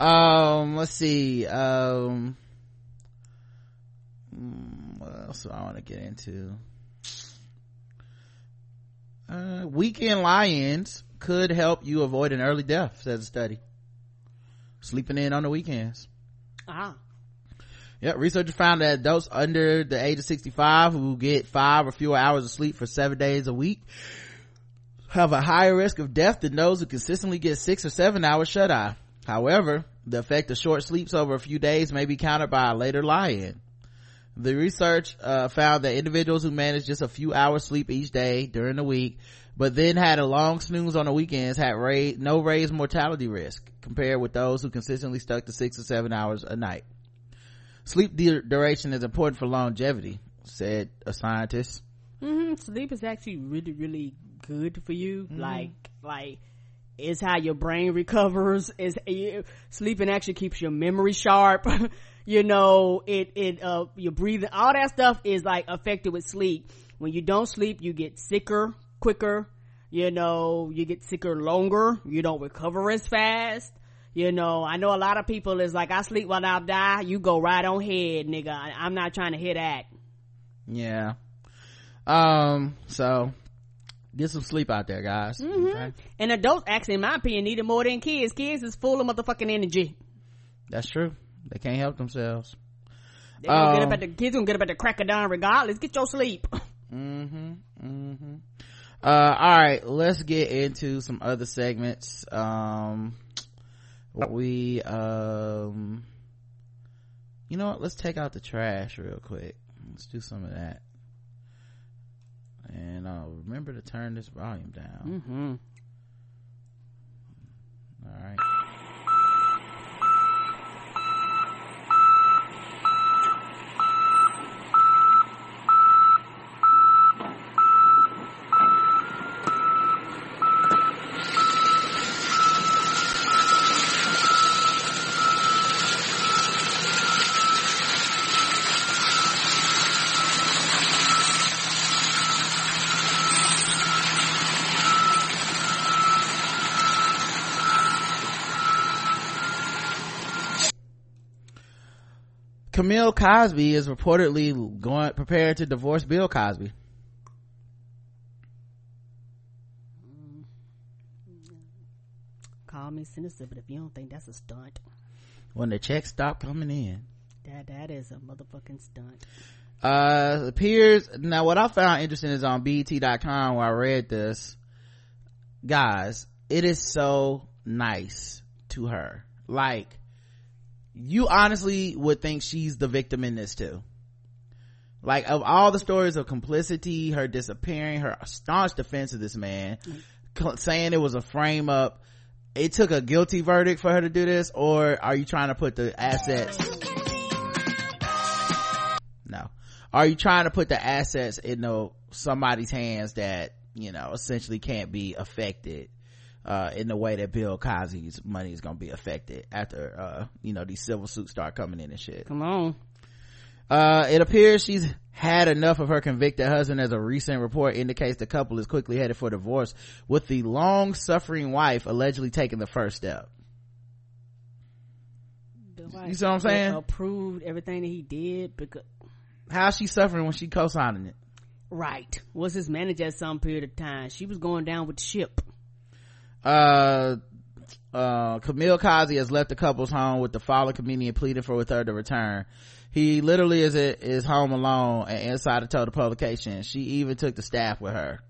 Um, let's see. Um, mm, what else do I want to get into? Uh, weekend lie-ins could help you avoid an early death, says a study. Sleeping in on the weekends. Ah. Yeah, researchers found that adults under the age of 65 who get five or fewer hours of sleep for seven days a week have a higher risk of death than those who consistently get six or seven hours shut eye. However, the effect of short sleeps over a few days may be countered by a later lie-in. The research uh, found that individuals who managed just a few hours sleep each day during the week, but then had a long snooze on the weekends had ra- no raised mortality risk compared with those who consistently stuck to six or seven hours a night. Sleep du- duration is important for longevity, said a scientist. hmm Sleep is actually really, really good for you. Mm-hmm. Like, like, it's how your brain recovers. Is sleeping actually keeps your memory sharp. you know, it, it, uh, your breathing, all that stuff is like affected with sleep. When you don't sleep, you get sicker quicker. You know, you get sicker longer. You don't recover as fast. You know, I know a lot of people is like, I sleep while I die. You go right on head, nigga. I- I'm not trying to hit that. Yeah. Um, so get some sleep out there, guys. Okay? And adults, actually, in my opinion, need it more than kids. Kids is full of motherfucking energy. That's true. They can't help themselves. They gonna get Um, up at the kids gonna get up at the crack of dawn regardless. Get your sleep. Mm-hmm. Mm-hmm. Uh, all right, let's get into some other segments. Um, we, um, you know what? Let's take out the trash real quick. Let's do some of that. And, uh, remember to turn this volume down. Mm-hmm. All right. Camille Cosby is reportedly going prepared to divorce Bill Cosby. call me sinister, but if you don't think that's a stunt, when the checks stop coming in that that is a motherfucking stunt. uh appears now what i found interesting is on bt.com where i read this guys it is so nice to her like you honestly would think she's the victim in this too. Like of all the stories of complicity her disappearing her staunch defense of this man saying it was a frame up it took a guilty verdict for her to do this or are you trying to put the assets? No. Are you trying to put the assets in the, somebody's hands that you know essentially can't be affected uh, in the way that bill cosby's money is going to be affected after uh, you know these civil suits start coming in and shit Come on. uh, it appears she's had enough of her convicted husband as a recent report indicates the couple is quickly headed for divorce with the long suffering wife allegedly taking the first step The wife see what I'm saying? Approved everything that he did because how's she suffering when she co-signing it right was his manager at some period of time. She was going down with the ship. Uh uh Camille Cosby has left the couple's home with the fallen comedian pleading for with her to return. He literally is is home alone and Insider told the publication she even took the staff with her.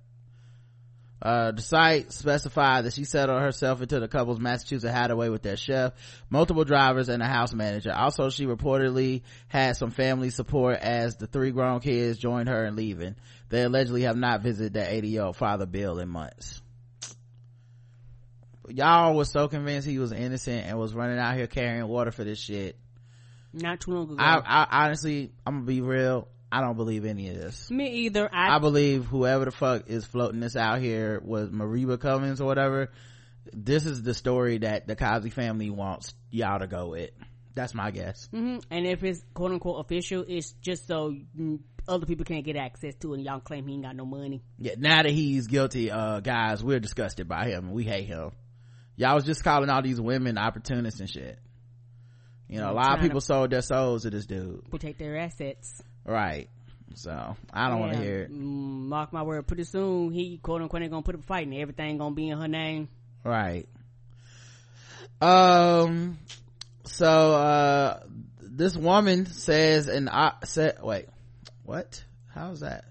Uh, the site specified that she settled herself into the couple's Massachusetts hideaway with their chef, multiple drivers, and a house manager. Also, she reportedly had some family support as the three grown kids joined her in leaving. They allegedly have not visited their 80 year old father Bill in months y'all was so convinced he was innocent and was running out here carrying water for this shit. Not too long ago. I, I honestly, I'm gonna be real. I don't believe any of this. Me either. I, I believe whoever the fuck is floating this out here was Mariba Cummings or whatever. This is the story that the Cosby family wants y'all to go with. That's my guess. Mhm. And if it's quote unquote official, it's just so mm, other people can't get access to it and y'all claim he ain't got no money. Yeah, now that he's guilty, uh, guys, we're disgusted by him we hate him. Y'all was just calling all these women opportunists and shit. You know, a lot of people sold their souls to this dude. Protect their assets. Right. So, I don't want to hear it. Mm, Mark my word, pretty soon he quote unquote ain't gonna put up a fight and everything gonna be in her name. Right. Um, so, uh, this woman says, and I said, wait, what? How's that?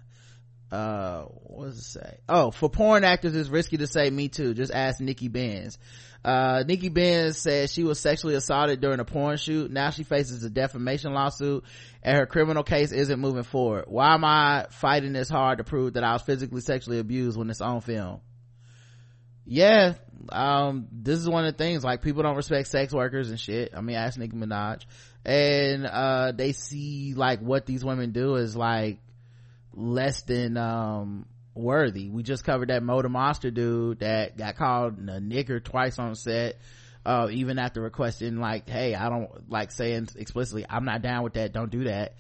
Uh, what does it say? Oh, for porn actors, it's risky to say me too. Just ask Nikki Benz. Uh, Nikki Benz says she was sexually assaulted during a porn shoot. Now she faces a defamation lawsuit and her criminal case isn't moving forward. Why am I fighting this hard to prove that I was physically sexually abused when it's on film? yeah um this is one of the things like people don't respect sex workers and shit i mean ask nicki minaj and uh they see like what these women do is like less than um worthy. We just covered that motor monster dude that got called a nigger twice on set uh even after requesting like hey i don't like saying explicitly i'm not down with that. Don't do that.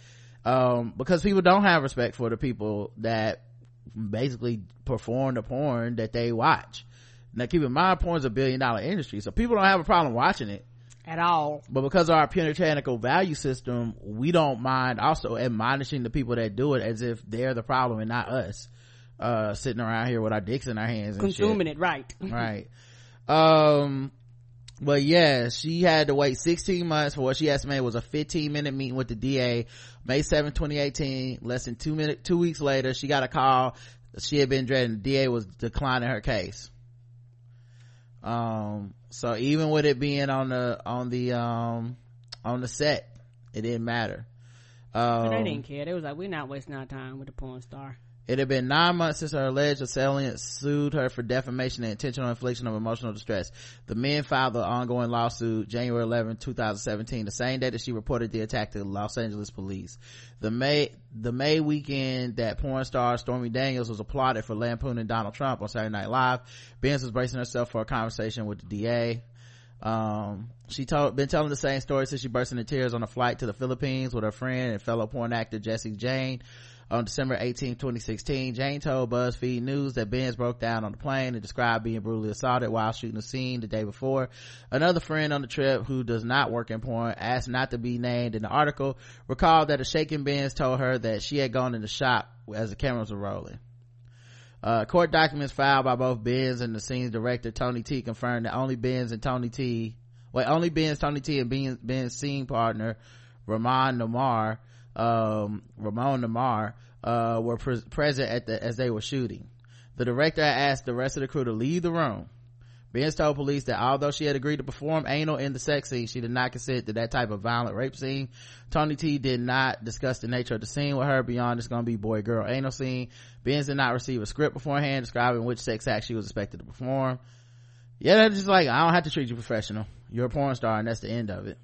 Um because people don't have respect for the people that basically perform the porn that they watch. Now keep in mind porn's a billion dollar industry so people don't have a problem watching it At all. but because of our puritanical value system we don't mind also admonishing the people that do it as if they're the problem and not us uh sitting around here with our dicks in our hands and shit. Consuming it, right. right. Um but yeah she had to wait 16 months for what she estimated was a 15 minute meeting with the da may 7 2018 less than two minute two weeks later she got a call. She had been dreading the da was declining her case. Um so even with it being on the on the um on the set it didn't matter um, But they didn't care. They was like, we're not wasting our time with the porn star. It had been nine months since her alleged assailant sued her for defamation and intentional infliction of emotional distress. The men filed the ongoing lawsuit January 11, 2017, the same day that she reported the attack to Los Angeles police. The May, the May weekend that porn star Stormy Daniels was applauded for lampooning Donald Trump on Saturday Night Live, Benz was bracing herself for a conversation with the DA. Um, she told, been telling the same story since she burst into tears on a flight to the Philippines with her friend and fellow porn actor Jesse Jane. On December 18, 2016, Jane told BuzzFeed News that Benz broke down on the plane and described being brutally assaulted while shooting a scene the day before. Another friend on the trip who does not work in porn asked not to be named in the article recalled that a shaken Benz told her that she had gone in the shop as the cameras were rolling. Uh, court documents filed by both Benz and the scene's director Tony T confirmed that only Benz and Tony T, wait, only Benz, Tony T, and Benz, Ben's scene partner Ramon Nomar, um, Ramon Nomar, uh, were pre- present at the as they were shooting. The director asked the rest of the crew to leave the room. Benz told police that although she had agreed to perform anal in the sex scene, she did not consent to that type of violent rape scene. Tony T did not discuss the nature of the scene with her beyond it's gonna be boy girl anal scene. Benz did not receive a script beforehand describing which sex act she was expected to perform. Yeah, that's just like, I don't have to treat you professional. You're a porn star and that's the end of it.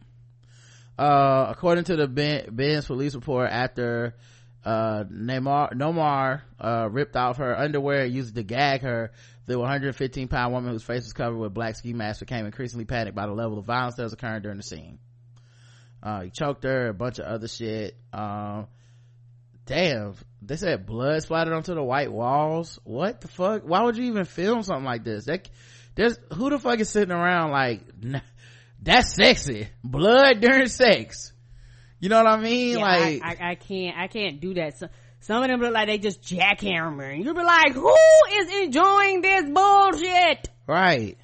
Uh, according to the ben, Ben's police report after uh Neymar Nomar uh ripped off her underwear and used to gag her the 115 pound woman whose face was covered with black ski mask became increasingly panicked by the level of violence that was occurring during the scene. Uh he choked her a bunch of other shit. Um damn they said blood splattered onto the white walls? What the fuck? Why would you even film something like this? That there's who the fuck is sitting around like that's sexy blood during sex you know what I mean? Yeah, like, I, I, I, can't, I can't do that. So, some of them look like they just jackhammering. you'll be like, who is enjoying this bullshit? Right.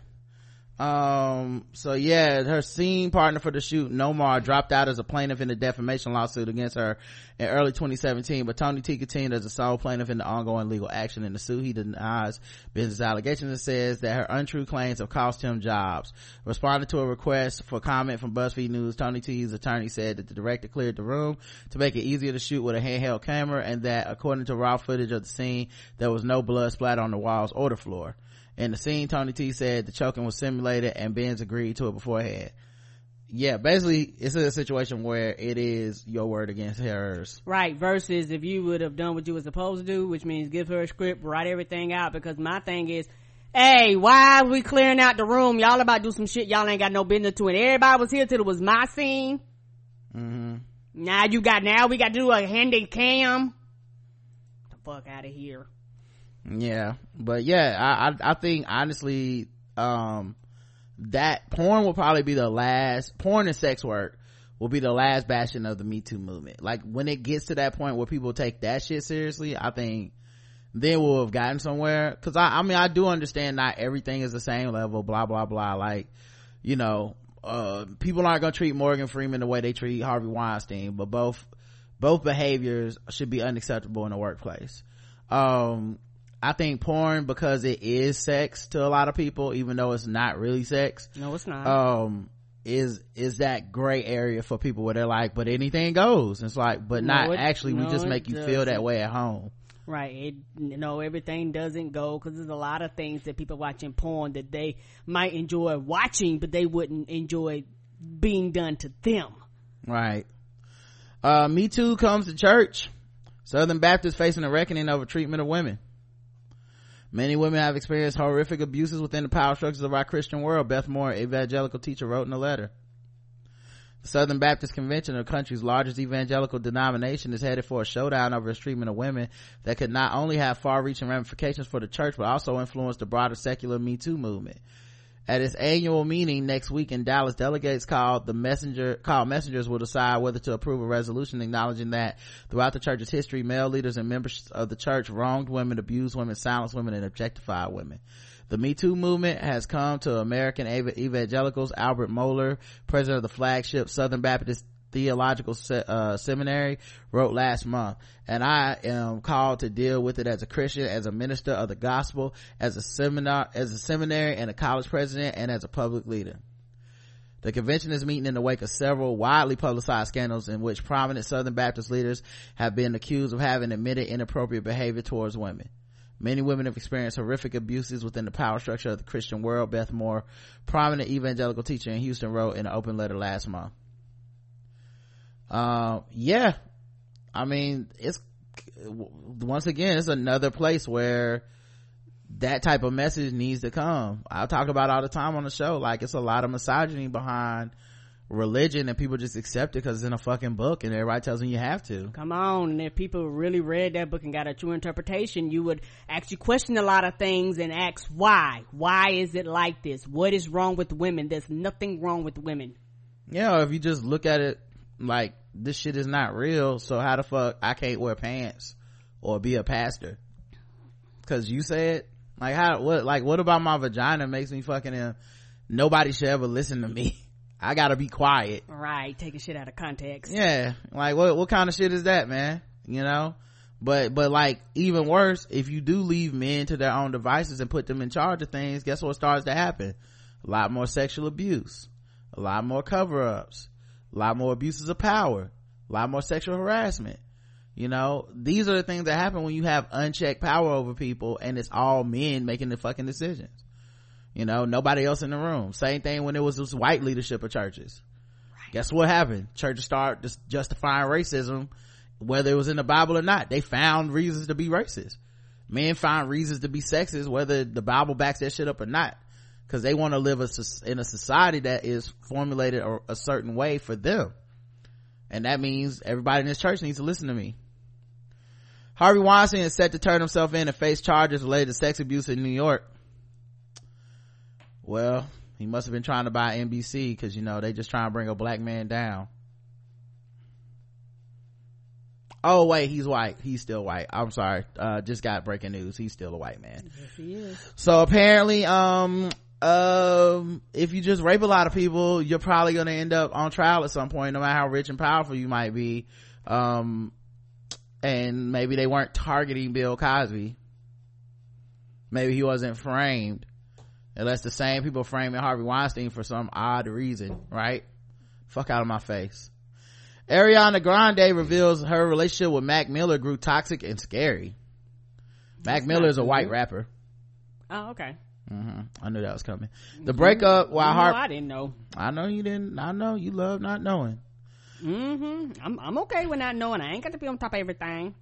Um, so yeah, her scene partner for the shoot, Nomar, dropped out as a plaintiff in the defamation lawsuit against her in early 2017, but Tony T continued as a sole plaintiff in the ongoing legal action in the suit. He denies business allegations and says that her untrue claims have cost him jobs. Responding to a request for comment from BuzzFeed News, Tony T's attorney said that the director cleared the room to make it easier to shoot with a handheld camera and that according to raw footage of the scene, there was no blood splatter on the walls or the floor. In the scene, Tony T said the choking was simulated and Benz agreed to it beforehand. Yeah, basically, it's a situation where it is your word against hers. Right, versus if you would have done what you were supposed to do, which means give her a script, write everything out, because my thing is, hey, why are we clearing out the room? Y'all about to do some shit y'all ain't got no business to, and everybody was here till it was my scene. Mm-hmm. Now you got, now we got to do a handy cam. the fuck out of here. Yeah, but yeah, I, I, I think honestly, um, that porn will probably be the last, porn and sex work will be the last bastion of the Me Too movement. Like when it gets to that point where people take that shit seriously, I think then we'll have gotten somewhere. Cause I, I mean, I do understand not everything is the same level, blah, blah, blah. Like, you know, uh, people aren't gonna treat Morgan Freeman the way they treat Harvey Weinstein, but both, both behaviors should be unacceptable in the workplace. Um, I think porn because it is sex to a lot of people, even though it's not really sex. No, it's not. Um, is is that gray area for people where they're like, but anything goes. It's like, but No, not it- actually. we just make you feel doesn't. that way at home. Right. It, you know, everything doesn't go because there's a lot of things that people watching porn that they might enjoy watching, but they wouldn't enjoy being done to them. Right. Uh, Me Too comes to church. Southern Baptists facing a reckoning over treatment of women. Many women have experienced horrific abuses within the power structures of our Christian world, Beth Moore, evangelical teacher, wrote in a letter. The Southern Baptist Convention, the country's largest evangelical denomination, is headed for a showdown over its treatment of women that could not only have far-reaching ramifications for the church, but also influence the broader secular Me Too movement. At its annual meeting next week in Dallas, delegates called the messenger, called messengers will decide whether to approve a resolution acknowledging that throughout the church's history, male leaders and members of the church wronged women, abused women, silenced women, and objectified women. The Me Too movement has come to American ev- evangelicals. Albert Mohler, president of the flagship Southern Baptist Theological Se- uh, Seminary, wrote last month, and I am called to deal with it as a Christian, as a minister of the gospel, as a seminar, as a seminary and a college president, and as a public leader. The convention is meeting in the wake of several widely publicized scandals in which prominent Southern Baptist leaders have been accused of having admitted inappropriate behavior towards women. Many women have experienced horrific abuses within the power structure of the Christian world. Beth Moore, prominent evangelical teacher in Houston, wrote in an open letter last month. Uh, yeah. I mean, it's, once again, it's another place where that type of message needs to come. I talk about all the time on the show. Like, it's a lot of misogyny behind religion and people just accept it because it's in a fucking book and everybody tells them you have to. Come on. And if people really read that book and got a true interpretation, you would actually question a lot of things and ask why. Why is it like this? What is wrong with women? There's nothing wrong with women. Yeah, if you just look at it like this shit is not real, so how the fuck I can't wear pants or be a pastor? because you said like how what like what about my vagina makes me fucking him? Nobody should ever listen to me. I gotta be quiet. Right, taking shit out of context. yeah like what what kind of shit is that man? You know? But but like even worse if you do leave men to their own devices and put them in charge of things guess what starts to happen? A lot more sexual abuse. A lot more cover-ups a lot more abuses of power. A lot more sexual harassment. You know these are the things that happen when you have unchecked power over people and it's all men making the fucking decisions. You know nobody else in the room. Same thing when it was this white leadership of churches. Guess what happened? Churches start just justifying racism whether it was in the bible or not. They found reasons to be racist. Men find reasons to be sexist whether the bible backs that shit up or not because they want to live a, in a society that is formulated a, a certain way for them. And that means everybody in this church needs to listen to me. Harvey weinstein is set to turn himself in and face charges related to sex abuse in new york. Well he must have been trying to buy nbc because you know they just trying to bring a black man down. Oh wait he's white. He's still white. I'm sorry. Uh just got breaking news. He's still a white man. Yes, he is. so apparently um um if you just rape a lot of people you're probably going to end up on trial at some point no matter how rich and powerful you might be. Um and maybe they weren't targeting bill cosby. Maybe he wasn't framed. Unless the same people framing harvey weinstein for some odd reason right? Fuck out of my face. Ariana grande reveals her relationship with mac miller grew toxic and scary. Mac miller is a white rapper. Oh, okay. Hmm I knew that was coming. The breakup while No, Harp, I didn't know. I know you didn't. I know you love not knowing. Mm-hmm. I'm I'm okay with not knowing. I ain't got to be on top of everything.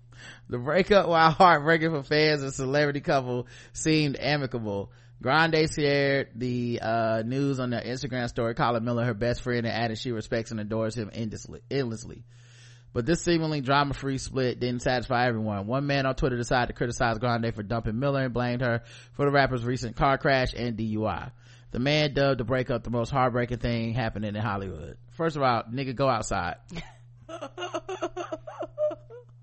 The breakup while heartbreaking for fans and celebrity couple seemed amicable. Grande shared the uh, news on their Instagram story, calling Miller her best friend and added she respects and adores him endlessly. endlessly. But this seemingly drama-free split didn't satisfy everyone. One man on Twitter decided to criticize Grande for dumping Miller and blamed her for the rapper's recent car crash and DUI. The man dubbed the breakup the most heartbreaking thing happening in Hollywood. First of all, nigga, go outside.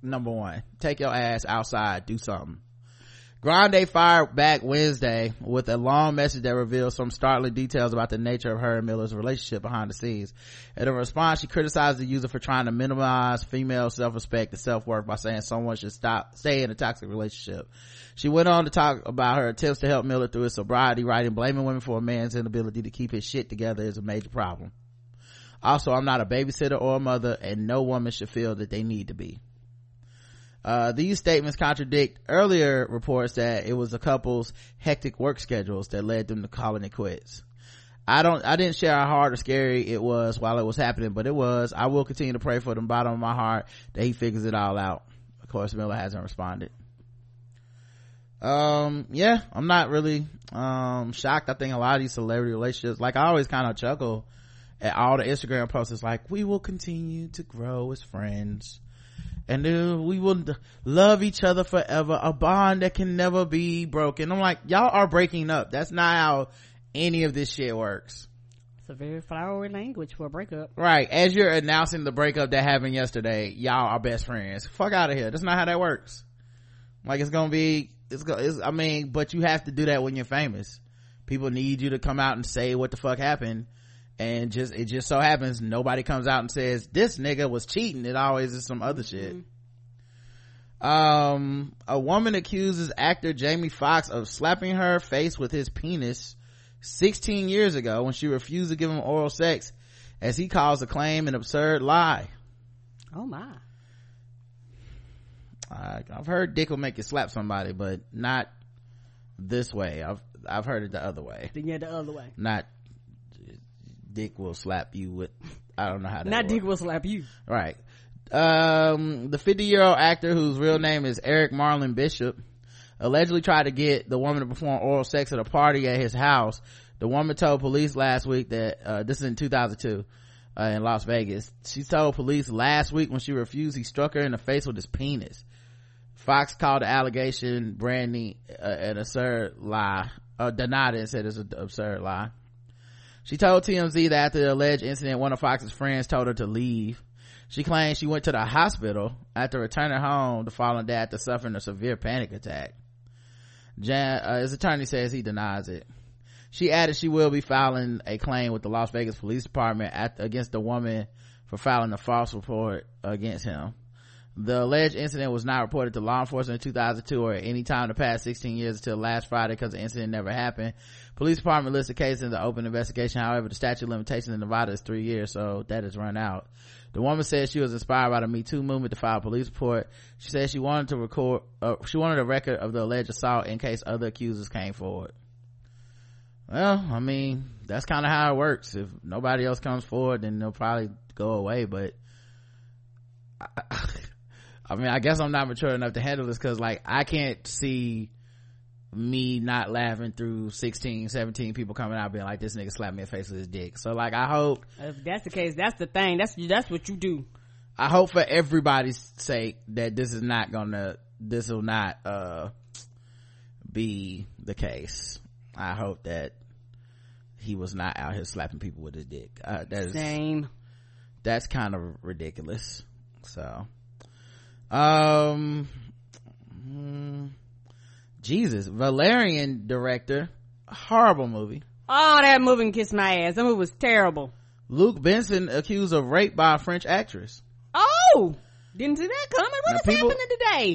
Number one, take your ass outside, do something. Grande fired back Wednesday with a long message that reveals some startling details about the nature of her and Miller's relationship behind the scenes. In a response, she criticized the user for trying to minimize female self-respect and self-worth by saying someone should stop, stay in a toxic relationship. She went on to talk about her attempts to help Miller through his sobriety, writing, blaming women for a man's inability to keep his shit together is a major problem. Also, I'm not a babysitter or a mother and no woman should feel that they need to be. Uh, these statements contradict earlier reports that it was the couple's hectic work schedules that led them to calling it quits. I don't, I didn't share how hard or scary it was while it was happening, but it was. I will continue to pray for the bottom of my heart that he figures it all out. Of course, Miller hasn't responded. Um, yeah, I'm not really, um, shocked. I think a lot of these celebrity relationships, like I always kind of chuckle at all the Instagram posts. It's like, we will continue to grow as friends and uh, we will love each other forever. A bond that can never be broken. I'm like y'all are breaking up. That's not how any of this shit works. It's a very flowery language for a breakup. right. As you're announcing the breakup that happened yesterday y'all are best friends. Fuck out of here. That's not how that works. Like it's gonna be it's, go, it's i mean but you have to do that when you're famous. People need you to come out and say what the fuck happened and just it just so happens nobody comes out and says this nigga was cheating. It always is some other shit. Um a woman accuses actor jamie foxx of slapping her face with his penis 16 years ago when she refused to give him oral sex as he calls the claim an absurd lie. Oh my. I've heard dick will make you slap somebody but not this way. I've i've heard it the other way. Then yeah, the other way. not dick will slap you with i don't know how that Not works. dick will slap you. right. Um the 50 year old actor whose real name is eric marlon bishop allegedly tried to get the woman to perform oral sex at a party at his house. The woman told police last week that uh, this is in 2002 uh, in las vegas. She told police last week when she refused he struck her in the face with his penis. Foxx called the allegation brandy uh, an absurd lie uh, denied it and said it's an absurd lie she told TMZ that after the alleged incident, one of Foxx's friends told her to leave. She claimed she went to the hospital after returning home the following day after suffering a severe panic attack. Jan, uh, his attorney says he denies it. She added she will be filing a claim with the Las Vegas Police Department at, against the woman for filing a false report against him. The alleged incident was not reported to law enforcement in 2002 or any time in the past 16 years until last Friday because the incident never happened. Police department lists the case in the open investigation. However, the statute of limitations in Nevada is three years, so that has run out. The woman said she was inspired by the Me Too movement to file a police report. She said she wanted to record, uh, she wanted a record of the alleged assault in case other accusers came forward. Well, I mean, that's kind of how it works. If nobody else comes forward, then they'll probably go away, but I, I mean, I guess I'm not mature enough to handle this because like I can't see me not laughing through 16, 17 people coming out being like, this nigga slapped me in the face with his dick. So like, I hope. If that's the case, that's the thing. That's, that's what you do. I hope for everybody's sake that this is not gonna, this will not, uh, be the case. I hope that he was not out here slapping people with his dick. Uh, that is, Same. that's kind of ridiculous. So, um, Jesus, Valerian director, horrible movie. Oh, that movie can kiss my ass. That movie was terrible. Luke Benson accused of rape by a French actress. Oh! Didn't see that coming. What Now, is people- happening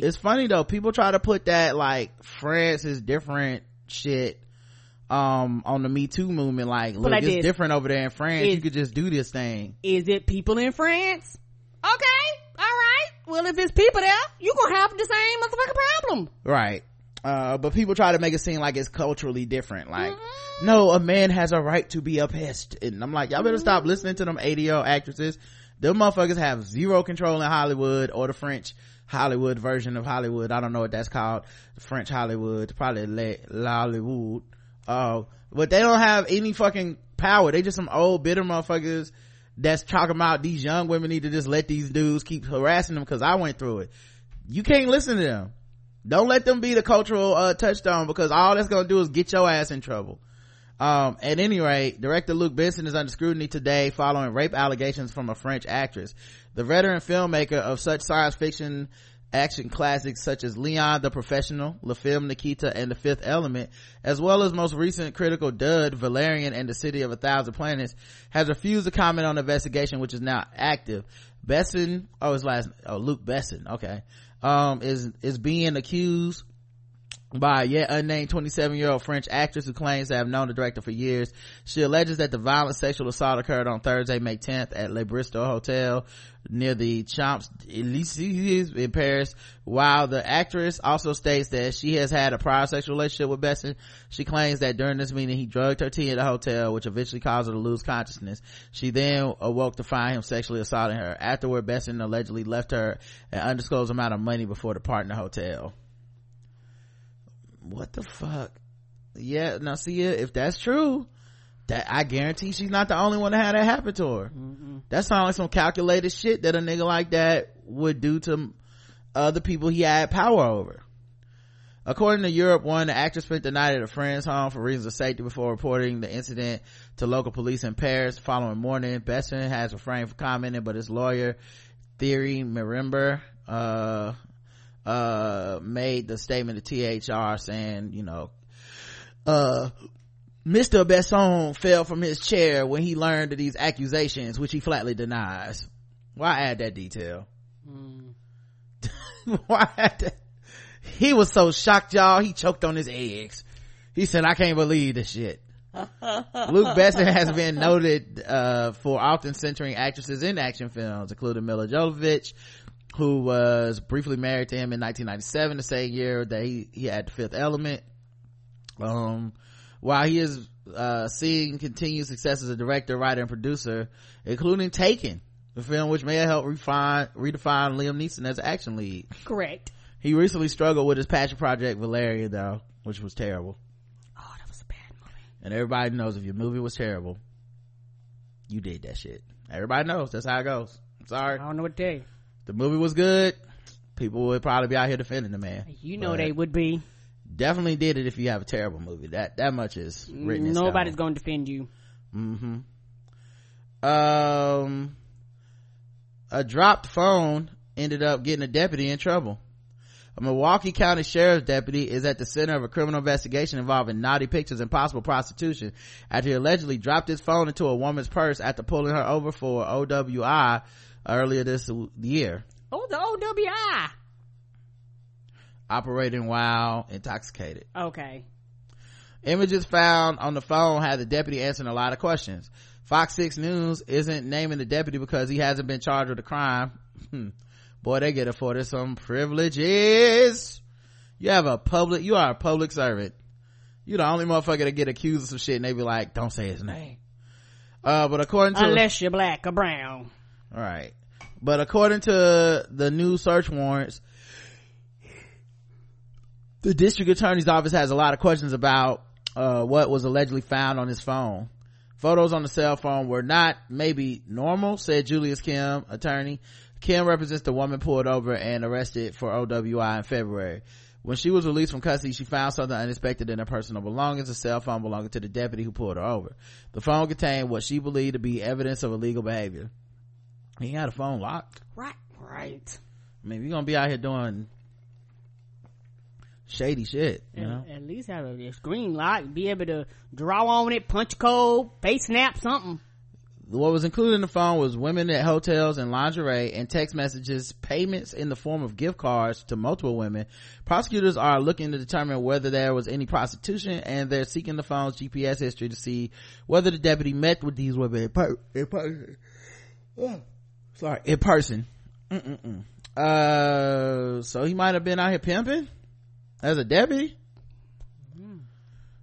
today? It's funny though, people try to put that like France is different shit um on the Me Too movement like look it's different over there in France Is- you could just do this thing Is it people in France? Okay, alright. Well, if it's people there, you gonna have the same motherfucking problem. right uh but people try to make it seem like it's culturally different. Like Mm-hmm. no a man has a right to be a pest. And i'm like y'all better stop Mm-hmm. listening to them 80 year old actresses. Them motherfuckers have zero control in hollywood or the french hollywood version of hollywood. I don't know what that's called. French hollywood probably hollywood uh but they don't have any fucking power. They just some old bitter motherfuckers that's talking about these young women need to just let these dudes keep harassing them because i went through it. You can't listen to them don't let them be the cultural uh, touchstone because all that's gonna do is get your ass in trouble um, at any rate, director Luke Benson is under scrutiny today following rape allegations from a French actress. The veteran filmmaker of such science fiction action classics such as Leon the Professional, La Femme Nikita, and The Fifth Element, as well as most recent critical dud Valerian and The City of a Thousand Planets, has refused to comment on the investigation which is now active. Besson, oh his last, oh Luc Besson, okay, um, is, is being accused by a yet unnamed 27 year old French actress who claims to have known the director for years. She alleges that the violent sexual assault occurred on Thursday, May 10th at Le Bristol Hotel near the Champs Elysees in Paris. While the actress also states that she has had a prior sexual relationship with Besson, she claims that during this meeting he drugged her tea at the hotel, which eventually caused her to lose consciousness. She then awoke to find him sexually assaulting her. Afterward, Besson allegedly left her an undisclosed amount of money before departing the hotel what the fuck yeah now see if that's true that i guarantee she's not the only one that had that happen to her. That sounds like some calculated shit that a nigga like that would do to other people he had power over. According to Europe One, the actress spent the night at a friend's home for reasons of safety before reporting the incident to local police in Paris. The following morning, Besson has refrained from commenting, but his lawyer, Thierry Marembert, uh, uh, made the statement to THR saying, you know, uh, Mr. Besson fell from his chair when he learned of these accusations, which he flatly denies. Why add that detail? Why add that? He was so shocked, y'all. He choked on his eggs. He said, I can't believe this shit. Luc Besson has been noted uh, for often centering actresses in action films, including Milla Jovovich, who was briefly married to him in 1997, the same year that he, he had the Fifth Element. Um, while he is uh, seeing continued success as a director, writer, and producer, including Taken, the film which may have helped refine, redefine Liam Neeson as an action lead. Correct. He recently struggled with his passion project Valeria, though, which was terrible. Oh, that was a bad movie. And everybody knows if your movie was terrible, you did that shit. Everybody knows that's how it goes. I'm sorry. I don't know what they. The movie was good. People would probably be out here defending the man. You know But they would be. Definitely did it if you have a terrible movie. That that much is written. Nobody's gonna defend you. Mm-hmm. Um, a dropped phone ended up getting a deputy in trouble. A Milwaukee County Sheriff's deputy is at the center of a criminal investigation involving naughty pictures and possible prostitution after he allegedly dropped his phone into a woman's purse after pulling her over for OWI earlier this year. Oh, the OWI. Operating while intoxicated. Okay. Images found on the phone had the deputy answering a lot of questions. Fox 6 News isn't naming the deputy because he hasn't been charged with a crime. Hmm. Boy, they get afforded some privileges. You have a public, you are a public servant. You're the only motherfucker to get accused of some shit and they be like, don't say his name. Uh, but according to, Unless you're black or brown. Right. But according to the new search warrants, the district attorney's office has a lot of questions about uh, what was allegedly found on his phone. Photos on the cell phone were not maybe normal, said Julius Kim, attorney. Kim represents the woman pulled over and arrested for OWI in February. When she was released from custody, she found something unexpected in her personal belongings, a cell phone belonging to the deputy who pulled her over. The phone contained what she believed to be evidence of illegal behavior. He had a phone locked. Right. Right. I mean, you're gonna be out here doing shady shit, you At- know? At least have a screen lock, be able to draw on it, punch code, face snap, something. What was included in the phone was women at hotels and lingerie and text messages, payments in the form of gift cards to multiple women. Prosecutors are looking to determine whether there was any prostitution and they're seeking the phone's GPS history to see whether the deputy met with these women in, per- in person. Oh, sorry, in person. Mm-mm-mm. Uh, so he might have been out here pimping as a deputy.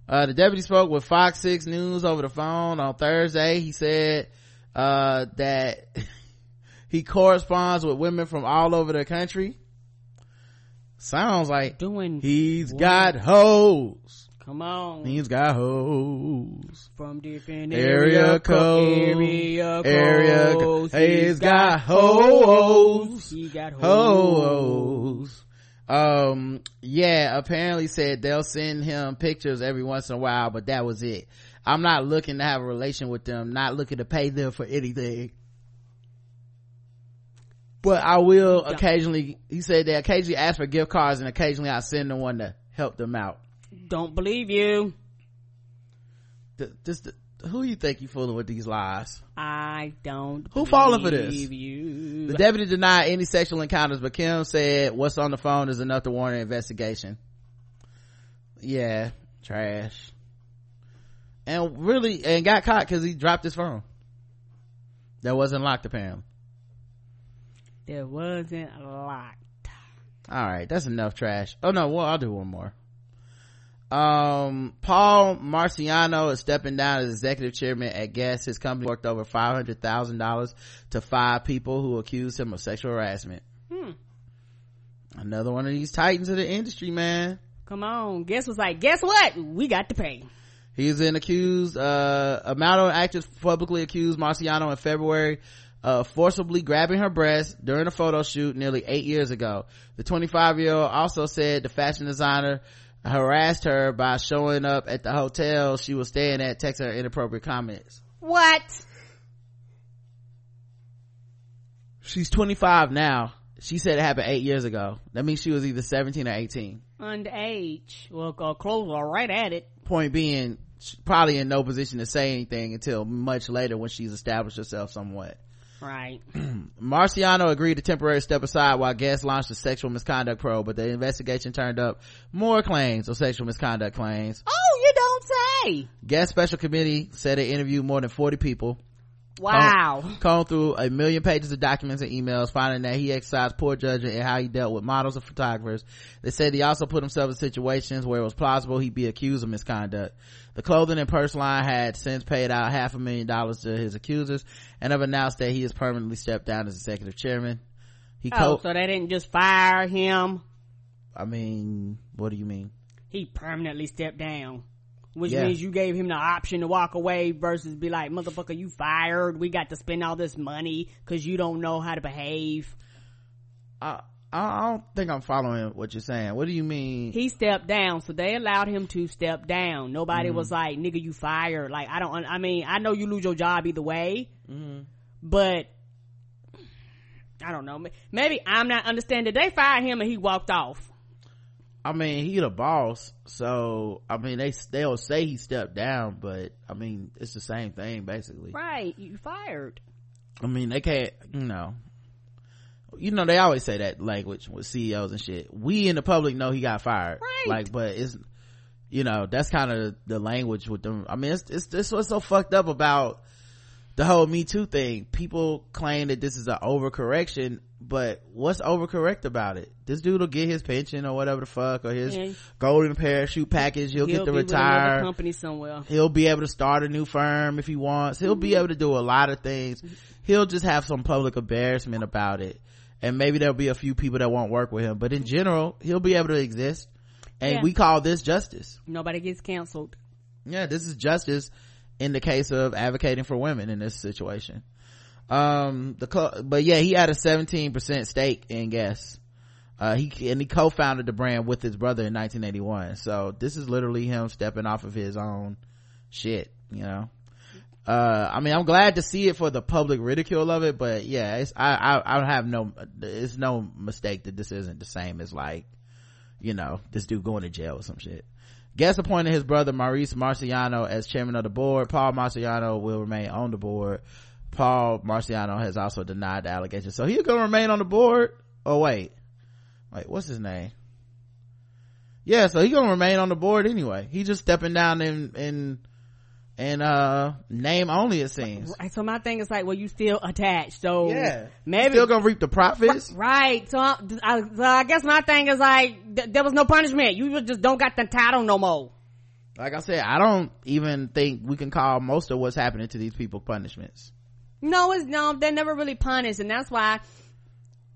Uh, the deputy spoke with Fox 6 News over the phone on Thursday. He said, uh, that he corresponds with women from all over the country. Sounds like Doing he's what? got hoes. Come on. He's got hoes. From different Area area code. Area Area codes. code. He's got hoes. He got hoes. Hoes. Um, yeah, apparently said they'll send him pictures every once in a while, but that was it. I'm not looking to have a relation with them, not looking to pay them for anything. But I will occasionally, he said they occasionally ask for gift cards and occasionally I send them one to help them out. Don't believe you. Who you think you fooling with these lies? I don't. Who falling for this? You. The deputy denied any sexual encounters, but Kim said what's on the phone is enough to warrant an investigation. Yeah, trash. And really, and got caught because he dropped his phone. That wasn't locked apparently. There wasn't a lot. Alright, that's enough trash. Oh no, well, I'll do one more. Um, Paul Marciano is stepping down as executive chairman at Guess. His company worked over $500,000 to five people who accused him of sexual harassment. Hmm. Another one of these titans of the industry, man. Come on. Guess was like, guess what? We got to pay. He's been accused, uh, a model actress publicly accused Marciano in February of forcibly grabbing her breast during a photo shoot nearly eight years ago. The 25 year old also said the fashion designer harassed her by showing up at the hotel she was staying at, texting her inappropriate comments. What? She's 25 now. She said it happened eight years ago. That means she was either 17 or 18. Underage. Well, uh, clothes are right at it. Point being, she's probably in no position to say anything until much later when she's established herself somewhat. Right. Marciano agreed to temporarily step aside while Guess launched a sexual misconduct probe, but the investigation turned up more claims of sexual misconduct claims. Oh, you don't say. Guess special committee said it interviewed more than 40 people. Wow. Combed through a million pages of documents and emails, finding that he exercised poor judgment in how he dealt with models and photographers. They said he also put himself in situations where it was plausible he'd be accused of misconduct. The clothing and purse line had since paid out half a million dollars to his accusers and have announced that he has permanently stepped down as executive chairman. He Oh, co- so they didn't just fire him. I mean, what do you mean? He permanently stepped down. Which Yeah. means you gave him the option to walk away versus be like, motherfucker, you fired. We got to spend all this money because you don't know how to behave. I, I don't think I'm following what you're saying. What do you mean? He stepped down, so they allowed him to step down. Nobody Mm-hmm. was like, nigga, you fired. Like, I don't, I mean, I know you lose your job either way, Mm-hmm. but I don't know. Maybe I'm not understanding. They fired him and he walked off. I mean, he the boss, so I mean, they they'll say he stepped down, but I mean, it's the same thing basically. Right, you fired. I mean, they can't, you know, you know, they always say that language with CEOs and shit. We in the public know he got fired, Right. Like, but it's, you know, that's kind of the language with them. I mean, it's it's it's what's so fucked up about the whole Me Too thing. People claim that this is an overcorrection, but what's overcorrect about it? This dude will get his pension or whatever the fuck, or his Yeah. golden parachute package. He'll, He'll get to retire. company somewhere. He'll be able to start a new firm if he wants. He'll be mm-hmm. able to do a lot of things. He'll just have some public embarrassment about it. And maybe there'll be a few people that won't work with him. But in general, he'll be able to exist. And Yeah. we call this justice. Nobody gets canceled. Yeah, this is justice in the case of advocating for women in this situation. Um, the, co- but yeah, he had a 17% stake in Guess. Uh, he, and he co-founded the brand with his brother in 1981. So this is literally him stepping off of his own shit, you know? Uh, I mean, I'm glad to see it for the public ridicule of it, but yeah, I, I, I have no, it's no mistake that this isn't the same as like, you know, this dude going to jail or some shit. Guess appointed his brother Maurice Marciano as chairman of the board. Paul Marciano will remain on the board. Paul Marciano has also denied the allegations. So he's gonna remain on the board? Oh wait. Wait, what's his name? Yeah, so he's gonna remain on the board anyway. He's just stepping down in, in, in, uh, name only it seems. Right, so my thing is like, well, you still attached, so Yeah. maybe Still gonna reap the profits? right. So I, I, so I guess my thing is like, th- there was no punishment. You just don't got the title no more. Like I said, I don't even think we can call most of what's happening to these people punishments. No, it's no, they're never really punished, and that's why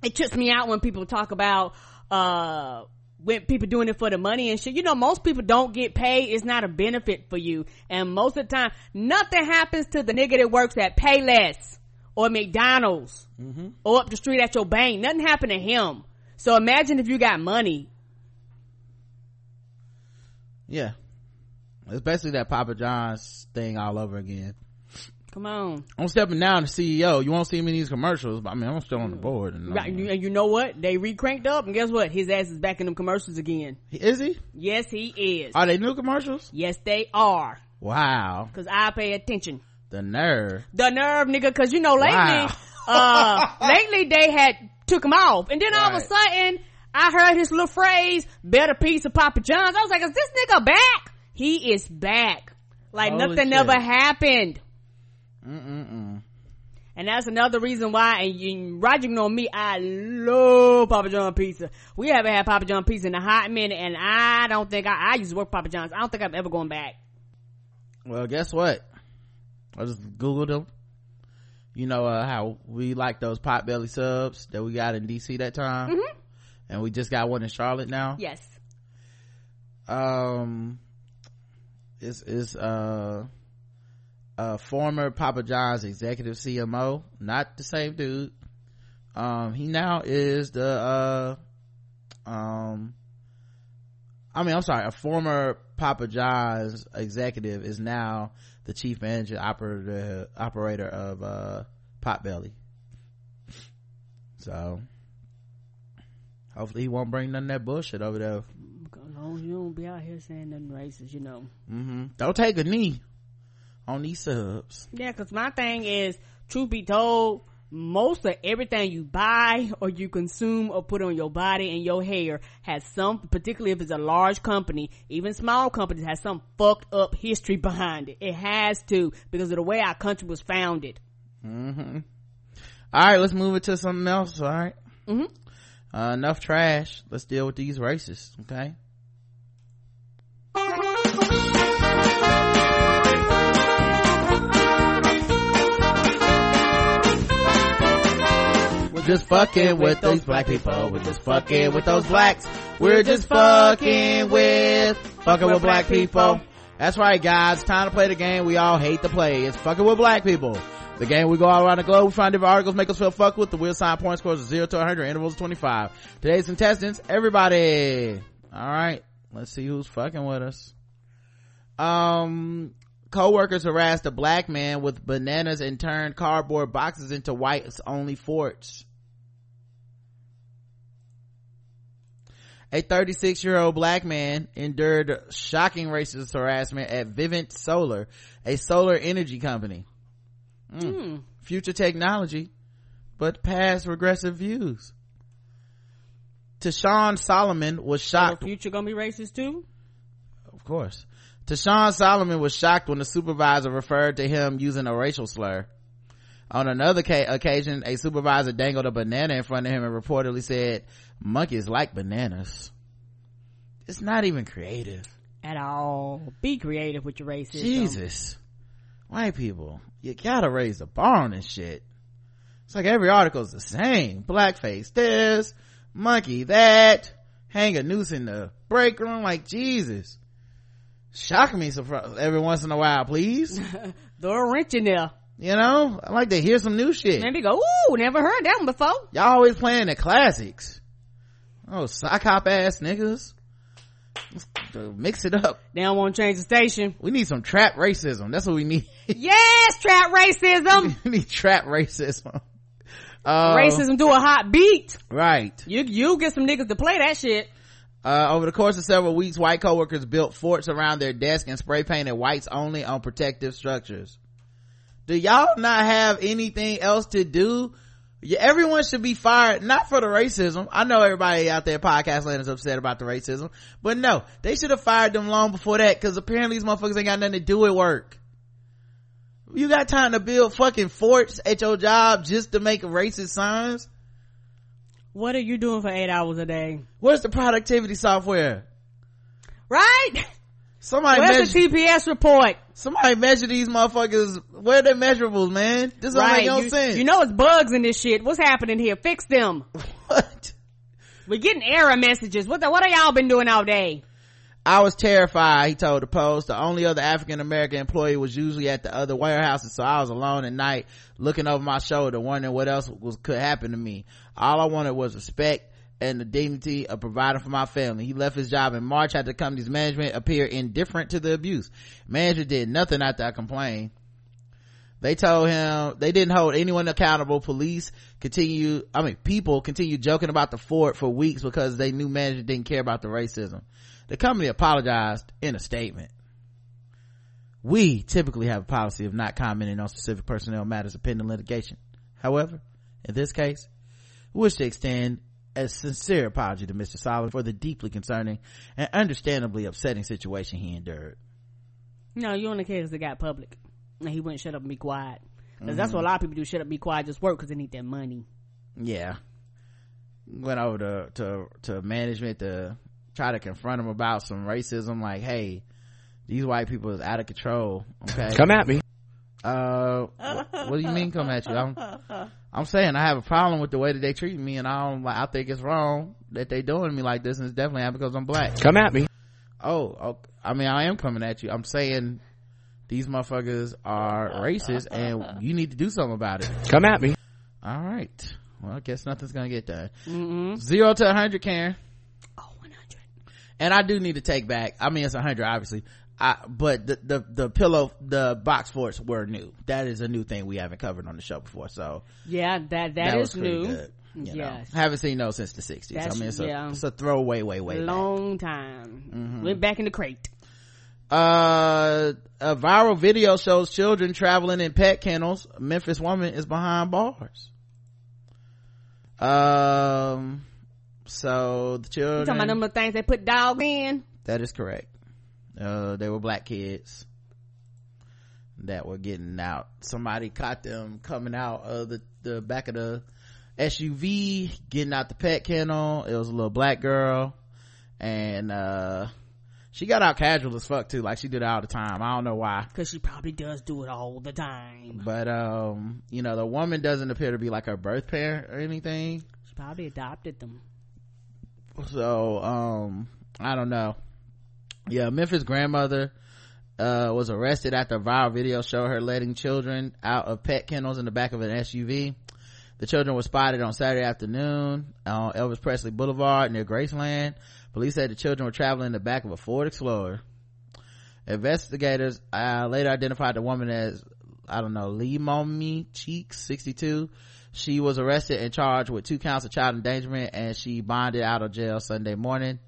it trips me out when people talk about uh when people doing it for the money and shit. You know, most people don't get paid. It's not a benefit for you, and most of the time, nothing happens to the nigga that works at Payless or McDonald's mm-hmm. or up the street at your bank. Nothing happened to him. So imagine if you got money. Yeah. It's basically that Papa John's thing all over again. Come on. I'm stepping down to CEO. You won't see me in these commercials, but I mean, I'm still on the board. And, Right, you- you know what? They re-cranked up, and guess what? His ass is back in them commercials again. Is he? Yes, he is. Are they new commercials? Yes, they are. Wow. Cause I pay attention. The nerve. The nerve, nigga. Cause you know, lately, Wow. uh, lately they had took him off, and then all of a sudden, I heard his little phrase, "Better piece of Papa John's." I was like, "Is this nigga back?" He is back. Like Holy nothing shit. ever happened. Mm-mm-mm. And that's another reason why, and you, Roger know me, I love Papa John pizza. We haven't had Papa John pizza in a hot minute, and I don't think I, I used to work Papa John's. I don't think I'm ever going back. Well, guess what? I just Googled them. You know, uh, how we like those potbelly subs that we got in DC that time? And we just got one in Charlotte now. Yes. um is is uh a former Papa John's executive CMO, not the same dude. Um he now is the uh um I mean I'm sorry, a former Papa John's executive is now the chief manager operator operator of uh Potbelly. So hopefully he won't bring none of that bullshit over there No, you don't be out here saying nothing racist, you know. Mm-hmm. Don't take a knee on these subs. Yeah, cause my thing is, truth be told, most of everything you buy or you consume or put on your body and your hair has some, particularly if it's a large company, even small companies has some fucked up history behind it. It has to, because of the way our country was founded. hmm All right, let's move it to something else. All right? Mhm. Uh, enough trash. Let's deal with these racists. Okay. Just fucking with those black people. We're just fucking with those blacks. We're just fucking with fucking with black people. That's right, guys. Time to play the game we all hate to play. It's fucking with black people. The game we go all around the globe, we find different articles, make us feel fucked with. The wheel sign point scores of 0 to 100, intervals of 25. Today's contestants, everybody. Alright, let's see who's fucking with us. Um, co-workers harassed a black man with bananas and turned cardboard boxes into whites only forts. A 36 year old black man endured shocking racist harassment at Vivint Solar, a solar energy company. Mm. Future technology, but past regressive views. Tashawn Solomon was So shocked. future gonna be racist too? Of course. Tashawn Solomon was shocked when the supervisor referred to him using a racial slur. On another ca- occasion, a supervisor dangled a banana in front of him and reportedly said, monkeys like bananas. It's not even creative. At all. Be creative with your racism. Jesus. White people, you gotta raise the bar on this shit. It's like every article's the same. Blackface this, monkey that, hang a noose in the break room like Jesus. Shock me every once in a while, please. Throw a wrench in there. You know, I like to hear some new shit. Maybe go, ooh, never heard that one before. Y'all always playing the classics. Oh, sock hop ass niggas. Let's mix it up. They don't want to change the station. We need some trap racism. That's what we need. yes, trap racism. we need trap racism. Uh, racism do a hot beat. Right. You, you get some niggas to play that shit. Uh, over the course of several weeks, white coworkers built forts around their desk and spray painted whites only on protective structures. Do y'all not have anything else to do? Yeah, everyone should be fired, not for the racism. I know everybody out there podcast land is upset about the racism, but no, they should have fired them long before that because apparently these motherfuckers ain't got nothing to do with work. You got time to build fucking forts at your job just to make racist signs? What are you doing for eight hours a day? Where's the productivity software? Right? Somebody Where's measure, the TPS report? somebody measure these motherfuckers. Where are their measurables, man? This don't make no you, sense. you know it's bugs in this shit. What's happening here? Fix them. what? We're getting error messages. What the, what have y'all been doing all day? I was terrified, he told the Post. The only other African American employee was usually at the other warehouses, so I was alone at night looking over my shoulder, wondering what else was, could happen to me. All I wanted was respect and the dignity of providing for my family. He left his job in March after the company's management appeared indifferent to the abuse. Management did nothing after I complained. They told him they didn't hold anyone accountable. Police continue, I mean, people continue joking about the fort for weeks because they knew management didn't care about the racism. The company apologized in a statement. We typically have a policy of not commenting on specific personnel matters of pending litigation. However, in this case, we wish to extend a sincere apology to Mr. Solomon for the deeply concerning and understandably upsetting situation he endured. No, you only care because that got public. And he wouldn't shut up and be quiet. because Mm-hmm. that's what a lot of people do. Shut up, and be quiet, just work because they need their money. Yeah. Went over to, to, to management to try to confront him about some racism like, hey, these white people is out of control. Okay. Come at me. Uh what, what do you mean come at you i'm i'm saying i have a problem with the way that they treat me and i don't like i think it's wrong that they doing me like this and it's definitely not because i'm black Come at me. oh, oh i mean i am coming at you i'm saying these motherfuckers are racist and you need to do something about it Come at me. all right well i guess nothing's gonna get done Mm-hmm. zero to 100 karen Oh, 100. and I do need to take back. I mean, it's a hundred, obviously. I, but the, the, the pillow, the box forts were new. That is a new thing we haven't covered on the show before. So Yeah, that that, that was new. good. You know, haven't seen those since the sixties. I mean, it's a, yeah. it's a throwaway, way, way back. Long time. Mm-hmm. Went back in the crate. Uh, a viral video shows children traveling in pet kennels. Memphis woman is behind bars. Um, so the children. You talking about them little things they put dog in? that is correct. Uh, they were black kids that were getting out. Somebody caught them coming out of the, the back of the SUV, getting out the pet kennel. It was a little black girl and, uh, she got out casual as fuck too, like she did all the time. I don't know why. Cause she probably does do it all the time. But, um, you know, the woman doesn't appear to be like her birth parent or anything. She probably adopted them. So, um, I don't know. Yeah, Memphis grandmother, uh, was arrested after a viral video showed her letting children out of pet kennels in the back of an SUV. The children were spotted on Saturday afternoon on Elvis Presley Boulevard near Graceland. Police said the children were traveling in the back of a Ford Explorer. Investigators uh, later identified the woman as I don't know, Lee Mommy Cheeks, 62. She was arrested and charged with two counts of child endangerment and she bonded out of jail Sunday morning.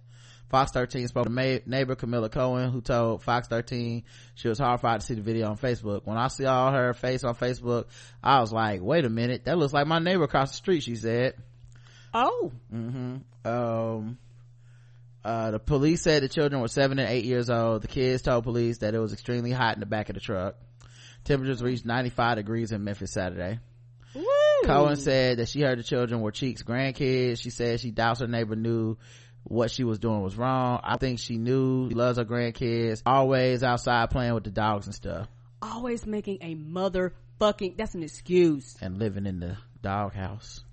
Fox 13 spoke to ma- neighbor Camilla Cohen, who told Fox 13 she was horrified to see the video on Facebook. When I saw her face on Facebook, I was like, wait a minute, that looks like my neighbor across the street, she said. Oh. Mm-hmm. Um, uh, the police said the children were seven and eight years old. The kids told police that it was extremely hot in the back of the truck. Temperatures reached 95 degrees in Memphis Saturday. Woo. Cohen said that she heard the children were Cheeks' grandkids. She said she doubts her neighbor knew what she was doing was wrong. I think she knew she loves her grandkids. Always outside playing with the dogs and stuff. Always making a motherfucking, that's an excuse. And living in the doghouse.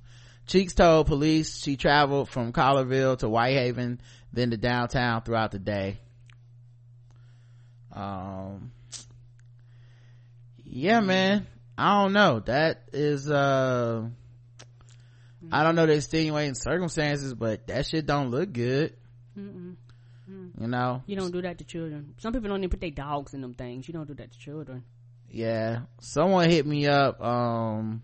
Cheeks told police she traveled from Collierville to Whitehaven, then to downtown throughout the day. Um, yeah, man. I don't know. That is, uh, I don't know the extenuating circumstances, but that shit don't look good. Mm-mm. You know? You don't do that to children. Some people don't even put their dogs in them things. You don't do that to children. Yeah. Someone hit me up, um,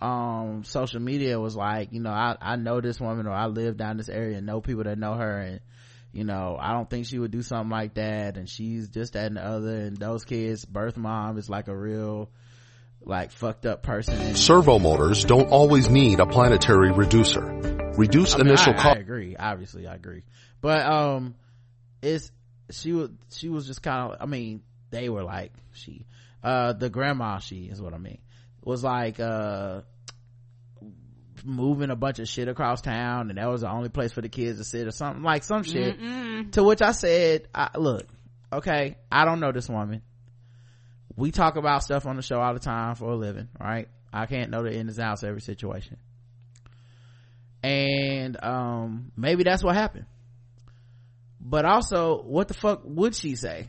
um, social media was like, you know, I, I know this woman or I live down this area and know people that know her and, you know, I don't think she would do something like that and she's just that and the other and those kids, birth mom is like a real, like fucked up person. Servo motors don't always need a planetary reducer. Reduce I mean, initial I, I agree. Obviously, I agree. But, um, it's, she was, she was just kind of, I mean, they were like, she, uh, the grandma, she is what I mean, was like, uh, moving a bunch of shit across town and that was the only place for the kids to sit or something like some shit. Mm-mm. To which I said, I, look, okay, I don't know this woman. We talk about stuff on the show all the time for a living, right? I can't know the ins and outs every situation. And, um, maybe that's what happened. But also, what the fuck would she say?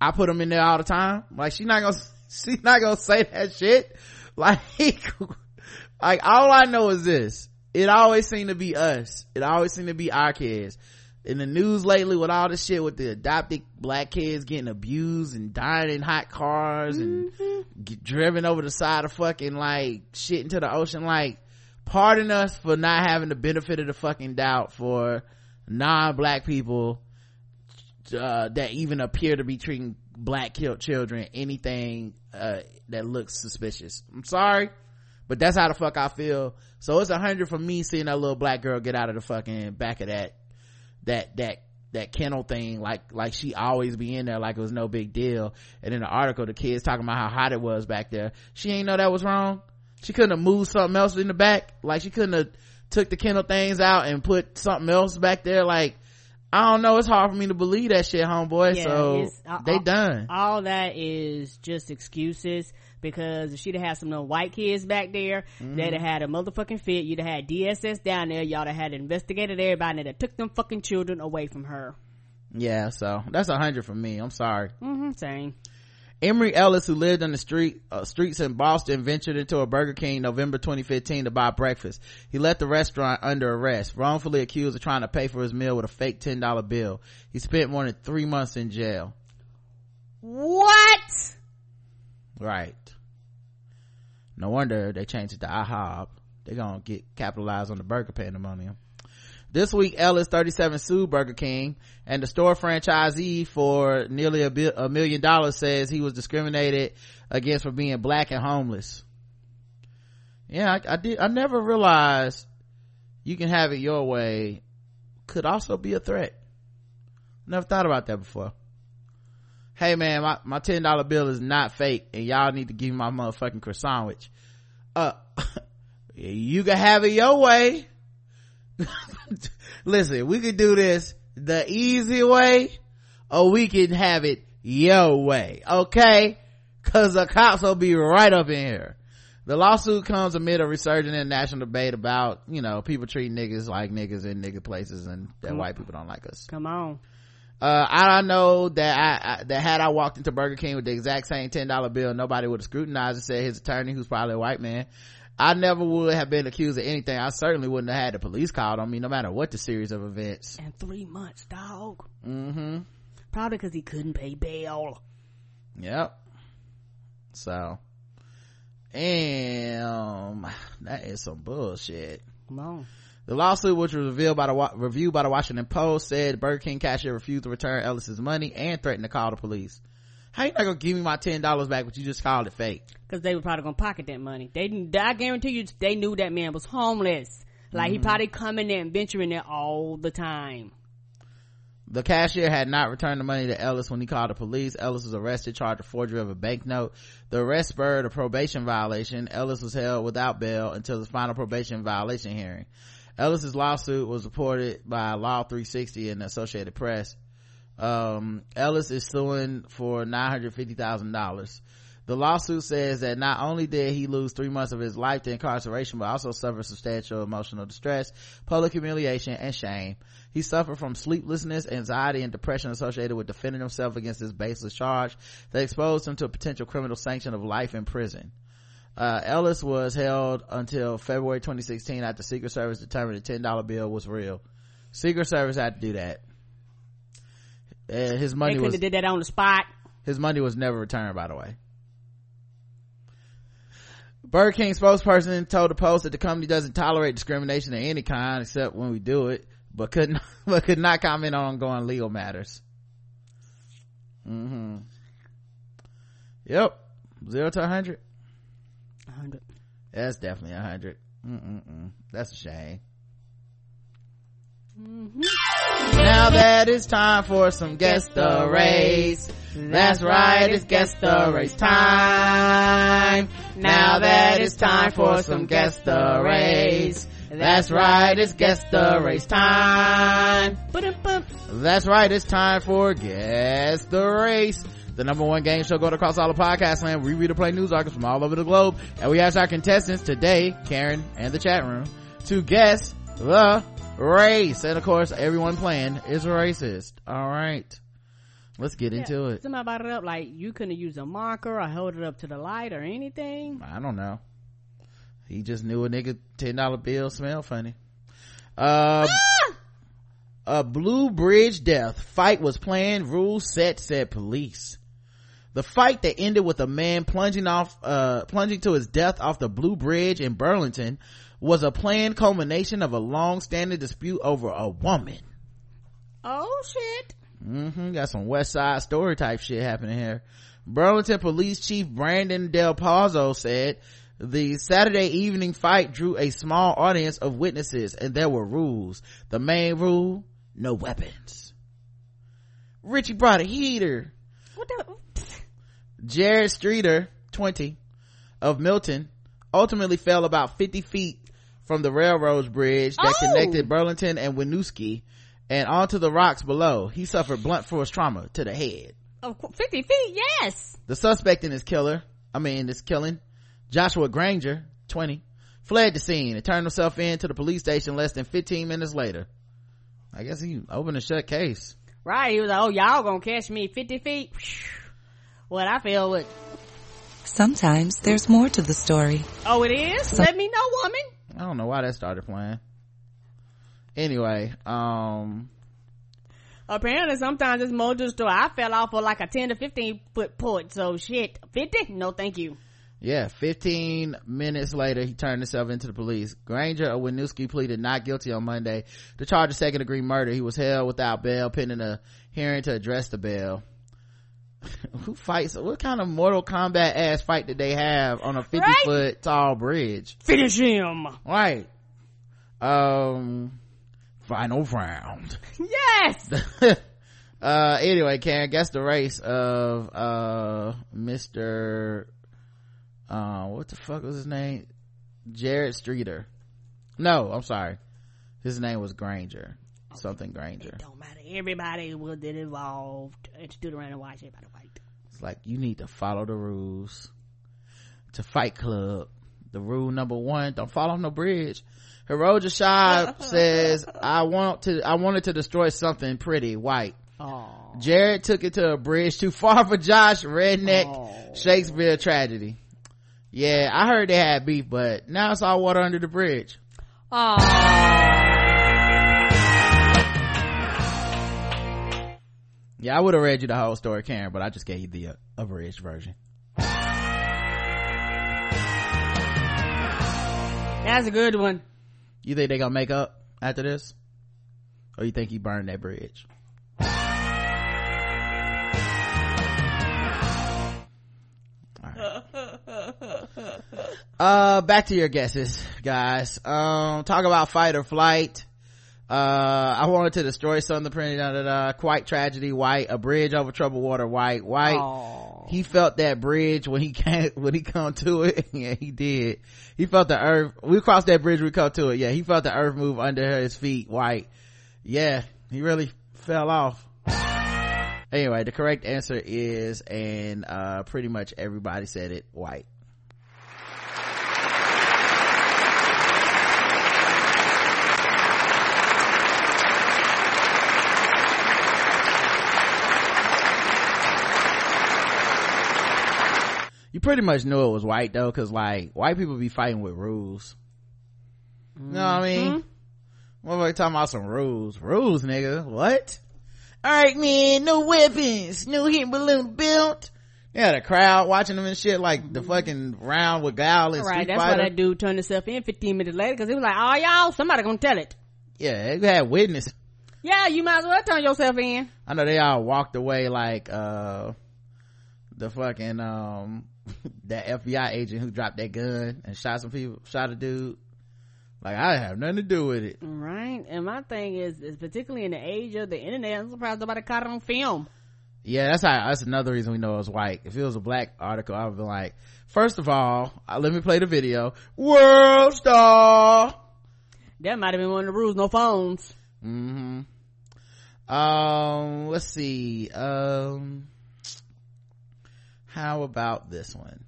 I put them in there all the time. Like, she's not gonna, she's not gonna say that shit. Like, like all I know is this. It always seemed to be us. It always seemed to be our kids. In the news lately with all this shit with the adopted black kids getting abused and dying in hot cars and get driven over the side of fucking like shit into the ocean. Like, pardon us for not having the benefit of the fucking doubt for non-black people uh, that even appear to be treating black killed children anything uh, that looks suspicious. I'm sorry but that's how the fuck i feel. So it's a hundred for me seeing that little black girl get out of the fucking back of that that that that kennel thing like like she always be in there like it was no big deal. And in the article the kids talking about how hot it was back there. She ain't know that was wrong. She couldn't have moved something else in the back. Like she couldn't have took the kennel things out and put something else back there. Like I don't know. It's hard for me to believe that shit, homeboy. Yeah, so uh, they uh, done. All that is just excuses because if she'd have had some little white kids back there, Mm-hmm. they'd have had a motherfucking fit. You'd have had DSS down there. Y'all would have had investigated everybody that took them fucking children away from her. yeah, so that's a hundred for me. I'm sorry. Mm-hmm, same. Emery Ellis, who lived on the street uh, streets in Boston, ventured into a Burger King November 2015 to buy breakfast. He left the restaurant under arrest, wrongfully accused of trying to pay for his meal with a fake ten dollar bill. He spent more than three months in jail. What? Right. No wonder they changed it to IHOB. They're gonna get capitalized on the burger pandemonium. This week, Ellis 37 sued Burger King and the store franchisee for nearly a, bi- a million dollars says he was discriminated against for being black and homeless. Yeah, I, I did. I never realized you can have it your way could also be a threat. Never thought about that before. Hey man, my, my $10 bill is not fake and y'all need to give me my motherfucking croissant sandwich. Uh, you can have it your way. Listen, we could do this the easy way or we can have it your way. Okay? Cause the cops will be right up in here. The lawsuit comes amid a resurgent international debate about, you know, people treating niggas like niggas in nigga places and that white people don't like us. Come on. Uh, I know that I, I, that had I walked into Burger King with the exact same $10 bill, nobody would have scrutinized and said his attorney, who's probably a white man, I never would have been accused of anything. I certainly wouldn't have had the police called on me, no matter what the series of events. And three months, dog. Mm-hmm. Probably because he couldn't pay bail. Yep. So, and that is some bullshit. Come on. The lawsuit, which was revealed by the reviewed by the Washington Post, said Burger King cashier refused to return Ellis's money and threatened to call the police. How you not gonna give me my ten dollars back, but you just called it fake? Because they were probably gonna pocket that money. They didn't. I guarantee you, they knew that man was homeless. Like mm-hmm. he probably coming there and venturing there all the time. The cashier had not returned the money to Ellis when he called the police. Ellis was arrested, charged with forgery of a banknote. The arrest spurred a probation violation. Ellis was held without bail until his final probation violation hearing. Ellis's lawsuit was reported by Law 360 and the Associated Press. Um, Ellis is suing for $950,000. The lawsuit says that not only did he lose three months of his life to incarceration, but also suffered substantial emotional distress, public humiliation, and shame. He suffered from sleeplessness, anxiety, and depression associated with defending himself against this baseless charge that exposed him to a potential criminal sanction of life in prison. Uh, Ellis was held until February 2016 after Secret Service determined the $10 bill was real. Secret Service had to do that. Uh, his money they was did that on the spot. His money was never returned, by the way. Burger King spokesperson told the Post that the company doesn't tolerate discrimination of any kind except when we do it, but couldn't but could not comment on ongoing legal matters. Mm-hmm. Yep. Zero to a hundred. 100 that's definitely a 100 that's a shame mm-hmm. now that it's time for some guess the race that's right it's guess the race time now that it's time for some guess the race that's right, it's guess the race time. That's right, it's time for guess the race the number one game show going across all the podcast land. We read and play news articles from all over the globe. And we ask our contestants today, Karen and the chat room, to guess the race. And of course, everyone playing is racist. All right. Let's get yeah, into it. Somebody brought it up like you couldn't use a marker or hold it up to the light or anything. I don't know. He just knew a nigga ten dollar bill smell funny. Uh, ah! a blue bridge death fight was planned. Rules set. Said police. The fight that ended with a man plunging off, uh, plunging to his death off the Blue Bridge in Burlington was a planned culmination of a long-standing dispute over a woman. Oh shit. Mm-hmm. Got some West Side Story type shit happening here. Burlington Police Chief Brandon Del Pozo said the Saturday evening fight drew a small audience of witnesses and there were rules. The main rule, no weapons. Richie brought a heater. What the? Jared Streeter, 20, of Milton, ultimately fell about 50 feet from the railroad bridge that oh. connected Burlington and Winooski and onto the rocks below. He suffered blunt force trauma to the head. Oh, 50 feet, yes. The suspect in his killer, I mean, this killing, Joshua Granger, 20, fled the scene and turned himself in to the police station less than 15 minutes later. I guess he opened a shut case. Right. He was like, oh, y'all gonna catch me 50 feet what I feel with. Sometimes there's more to the story. Oh, it is? Some- Let me know, woman. I don't know why that started playing. Anyway, um, apparently sometimes it's more to the. I fell off of like a 10 to 15 foot port, so shit. 50? No, thank you. Yeah, 15 minutes later, he turned himself into the police. Granger of Winooski pleaded not guilty on Monday to charge of second degree murder. He was held without bail pending a hearing to address the bail. who fights what kind of mortal kombat ass fight did they have on a 50 right? foot tall bridge? Finish him. Right. Um final round. Yes. Uh anyway karen guess the race of uh mr uh what the fuck was his name? Jared streeter. No i'm sorry. His name was granger something granger it don't matter everybody will get involved and stood around and watch everybody fight. It's like you need to follow the rules. To Fight Club, the rule number one: don't fall off no bridge. Hiroja Shah says, "I want to. I wanted to destroy something pretty white." Aww. Jared took it to a bridge too far for Josh. Redneck Aww. Shakespeare tragedy. Yeah, I heard they had beef, but now it's all water under the bridge. Aww. yeah i would have read you the whole story karen but i just gave you the uh, abridged version. That's a good one. You think they gonna make up after this? Or you think he burned that bridge? Uh back to your guesses guys. Um talk about fight or flight uh i wanted to destroy something pretty da, da, da, quite tragedy. White a bridge over troubled water. White white. Aww. he felt that bridge when he came when he come to it. Yeah he did. He felt the earth. We crossed that bridge we come to it. Yeah he felt the earth move under his feet. White. Yeah he really fell off. Anyway the correct answer is and uh pretty much everybody said it white pretty much knew it was white though because like white people be fighting with rules. You know what i mean? What we talking about some rules. Rules nigga. What? All right man. No weapons. No hit balloon built yeah the crowd watching them and shit like the fucking round with gal and Right, Street that's Fighter. why that dude turned himself in 15 minutes later because he was like, oh, y'all, somebody gonna tell it. yeah they had witness. Yeah, you might as well turn yourself in. i know they all walked away like uh the fucking um that fbi agent who dropped that gun and shot some people shot a dude like i have nothing to do with it Right. And my thing is, is particularly in the age of the internet, I'm surprised nobody caught it on film. Yeah, that's how, that's another reason we know it was white. If it was a black article, I would be like, first of all, uh, let me play the video. World star. That might have been one of the rules, no phones. Mm-hmm. Um, let's see. Um, how about this one?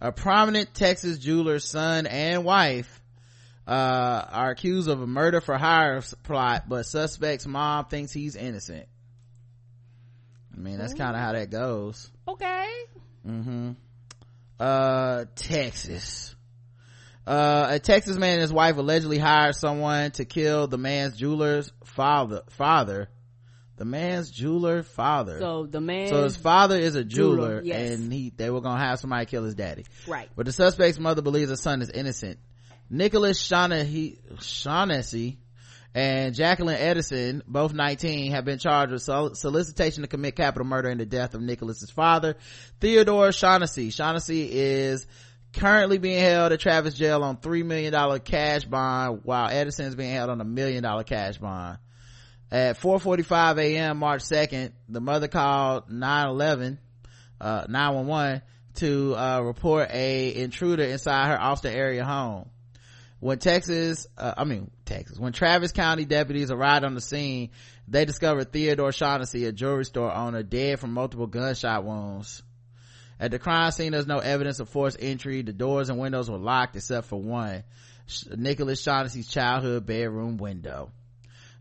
A prominent Texas jeweler's son and wife, uh, are accused of a murder for hire plot, but suspect's mom thinks he's innocent. I mean, that's kind of how that goes. Okay. Mm-hmm. uh texas uh a texas man and his wife allegedly hired someone to kill the man's jeweler's father father the man's jeweler father So the man. so his father is a jeweler, Jeweler, yes. and he they were gonna have somebody kill his daddy Right. but the suspect's mother believes her son is innocent nicholas shaughnessy shaughnessy and Jacqueline Edison, both 19, have been charged with solicitation to commit capital murder in the death of Nicholas's father, Theodore Shaughnessy. Shaughnessy is currently being held at Travis jail on $3 million cash bond, while Edison is being held on a million dollar cash bond. At 4.45 a.m. March 2nd, the mother called 911, uh, 911 to, uh, report a intruder inside her Austin area home. When texas uh, i mean texas when travis county deputies arrived on the scene they discovered theodore shaughnessy a jewelry store owner dead from multiple gunshot wounds. At the crime scene there's no evidence of forced entry. The doors and windows were locked except for one nicholas shaughnessy's childhood bedroom window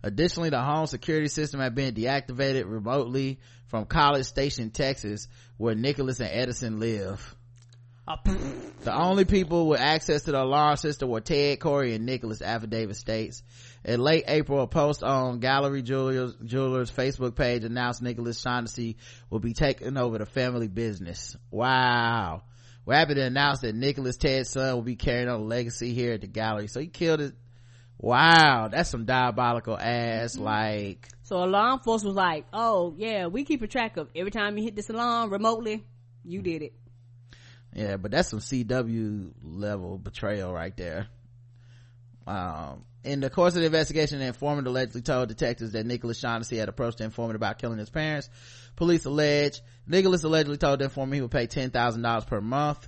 additionally the home security system had been deactivated remotely from college station texas where nicholas and edison live the only people with access to the alarm system were Ted, Corey, and Nicholas, affidavit states. In late April, a post on Gallery Jewelers, Jewelers Facebook page announced Nicholas Shaughnessy will be taking over the family business. Wow. We're happy to announce that Nicholas Ted's son will be carrying on the legacy here at the gallery. So he killed it. Wow. That's some diabolical ass, like, So a law enforcement was like, oh, yeah, we keep a track of every time you hit this alarm remotely, you did it. yeah, but that's some CW level betrayal right there. Um, in the course of the investigation, the informant allegedly told detectives that Nicholas Shaughnessy had approached the informant about killing his parents. Police allege Nicholas allegedly told the informant he would pay ten thousand dollars per month.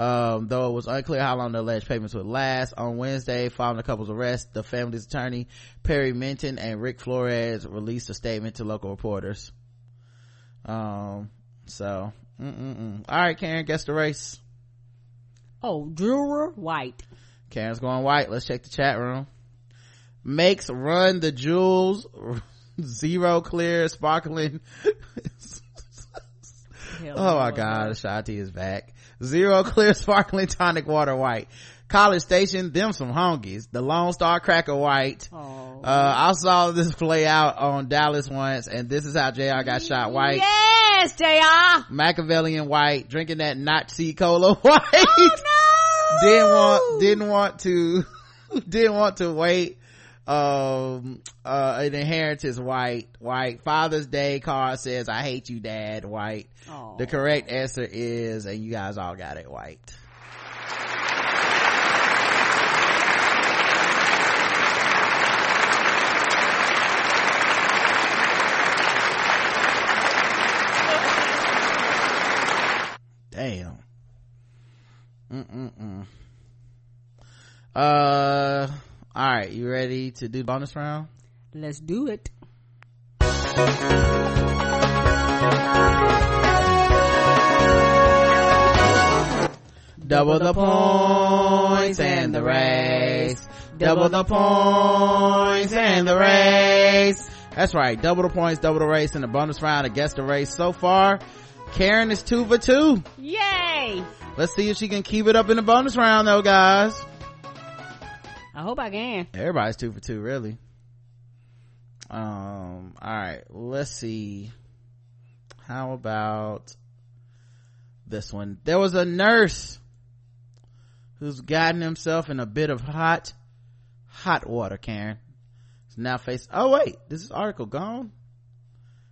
Um, though it was unclear how long the alleged payments would last. On Wednesday, following the couple's arrest, the family's attorney Perry Minton and Rick Flores released a statement to local reporters. Um, so, mm-mm-mm. all right, Karen, guess the race. Oh, Juror White. Karen's going white. Let's check the chat room. Makes run the jewels zero clear sparkling. Oh my god, Ashanti is back. Zero clear sparkling tonic water white. College Station, them some honkies. The Lone Star Cracker white. Uh, I saw this play out on Dallas once and this is how JR got shot white. Yes, JR. Machiavellian white, drinking that Nazi cola white. Oh no! didn't want didn't want to didn't want to wait um uh an inheritance white white father's day card says i hate you dad white Aw. the correct answer is and you guys all got it white damn Mm-mm-mm. uh all right you ready to do bonus round Let's do it. Double the points and the race. Double the points and the race. That's right. Double the points, double the race in the bonus round against the race. So far, Karen is two for two. Yay! Let's see if she can keep it up in the bonus round though, guys. I hope I can. Everybody's two for two, really. Um, all right. Let's see. How about this one? There was a nurse who's gotten himself in a bit of hot, hot water, Karen. Is now face. Oh wait, this is article gone.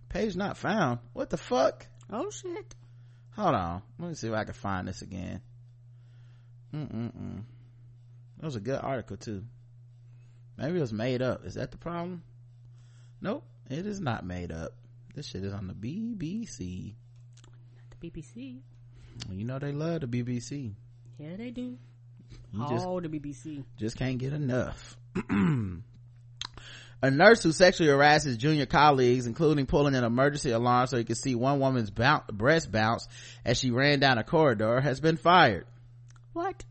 Page not found. What the fuck? Oh shit. Hold on. Let me see if I can find this again. Mm-mm-mm. That was a good article too. Maybe it was made up. Is that the problem? Nope. It is not made up. This shit is on the BBC. Not the BBC. You know they love the BBC. Yeah, they do. You just All the BBC. just can't get enough. a nurse who sexually harasses junior colleagues, including pulling an emergency alarm so he could see one woman's boun breast bounce as she ran down a corridor, has been fired. What?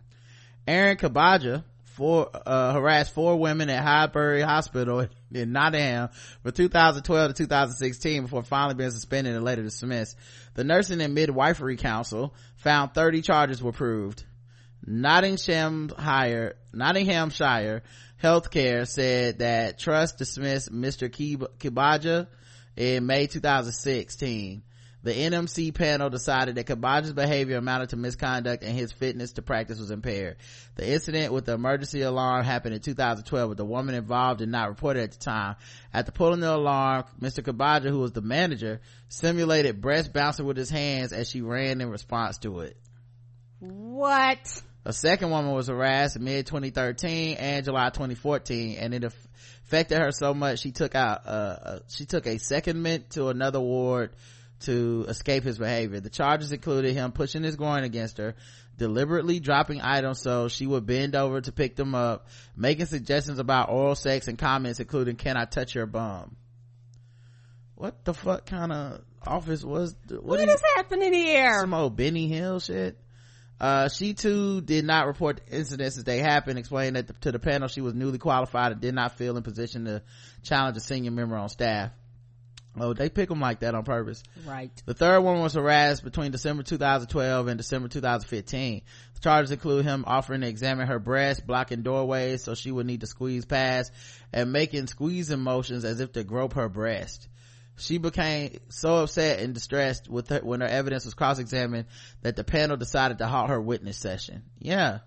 Aaron Kabaja four, uh, harassed four women at Highbury Hospital in Nottingham from 2012 to 2016 before finally being suspended and later dismissed. The Nursing and Midwifery Council found 30 charges were proved. Nottinghamshire, Nottinghamshire Healthcare said that trust dismissed Mr. Kabaja in May 2016. The NMC panel decided that Kabaja's behavior amounted to misconduct and his fitness to practice was impaired. The incident with the emergency alarm happened in 2012 with the woman involved did not report it at the time. After pulling the alarm, Mr. Kabaja, who was the manager, simulated breast bouncing with his hands as she ran in response to it. What? A second woman was harassed mid 2013 and July 2014, and it affected her so much she took out uh, uh, she took a secondment to another ward to escape his behavior. The charges included him pushing his groin against her, deliberately dropping items so she would bend over to pick them up, making suggestions about oral sex and comments including "Can I touch your bum?" What the fuck kind of office was? What, What is is happening here? some old Benny Hill shit. Uh, she too did not report the incidents as they happened, explaining that the, to the panel she was newly qualified and did not feel in position to challenge a senior member on staff. Oh, they pick them like that on purpose. Right. The third one was harassed between December 2012 and December 2015. The charges include him offering to examine her breasts, blocking doorways so she would need to squeeze past, and making squeezing motions as if to grope her breast. She became so upset and distressed with her, when her evidence was cross-examined that the panel decided to halt her witness session. Yeah.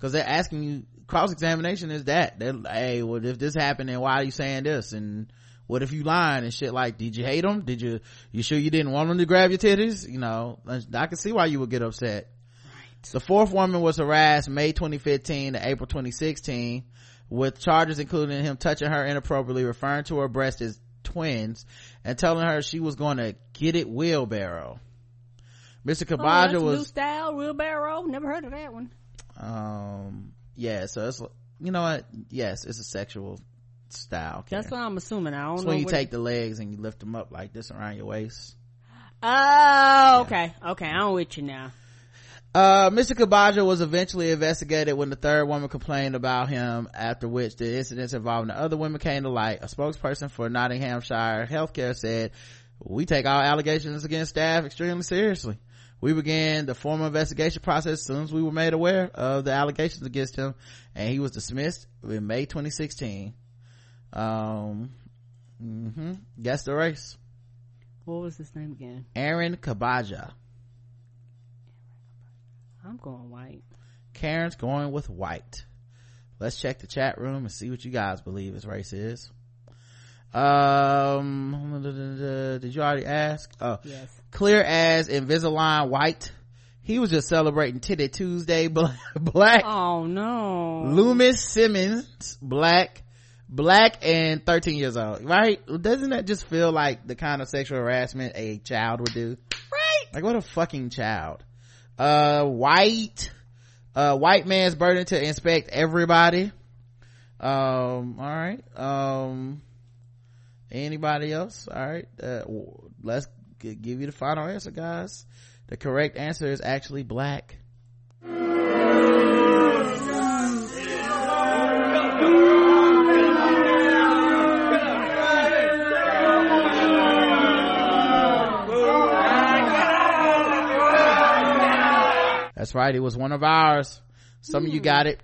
Cause they're asking you, cross-examination is that. They're, hey, well, if this happened, then why are you saying this? And what if you lying and shit like, did you hate him? Did you, you sure you didn't want him to grab your titties? You know, I can see why you would get upset. The fourth woman was harassed May 2015 to April 2016 with charges including him touching her inappropriately, referring to her breast as twins, and telling her she was going to get it wheelbarrow. Mr. Oh, Kabaja that's a new was, style, wheelbarrow. Never heard of that one. um, yeah, so it's, you know what? Yes, it's a sexual style. That's what I'm assuming. I don't It's know. when you take the legs and you lift them up like this around your waist. Oh, okay, okay. I'm with you now. Uh, Mr. Kabaja was eventually investigated when the third woman complained about him, after which the incidents involving the other women came to light. A spokesperson for Nottinghamshire Healthcare said, we take all allegations against staff extremely seriously. We began the formal investigation process as soon as we were made aware of the allegations against him, and he was dismissed in May 2016. Um, mm-hmm. guess the race. What was his name again? Aaron Kabaja. I'm going white. karen's going with white let's check the chat room and see what you guys believe his race is um did you already ask oh Yes. clear as invisalign white he was just celebrating titty tuesday black, black Oh no. loomis simmons black black and 13 years old right? Doesn't that just feel like the kind of sexual harassment a child would do? Right. Like what a fucking child. Uh white uh white man's burden to inspect everybody. Um all right um anybody else? All right uh, let's give you the final answer guys. The correct answer is actually black that's right it was one of ours some of you got it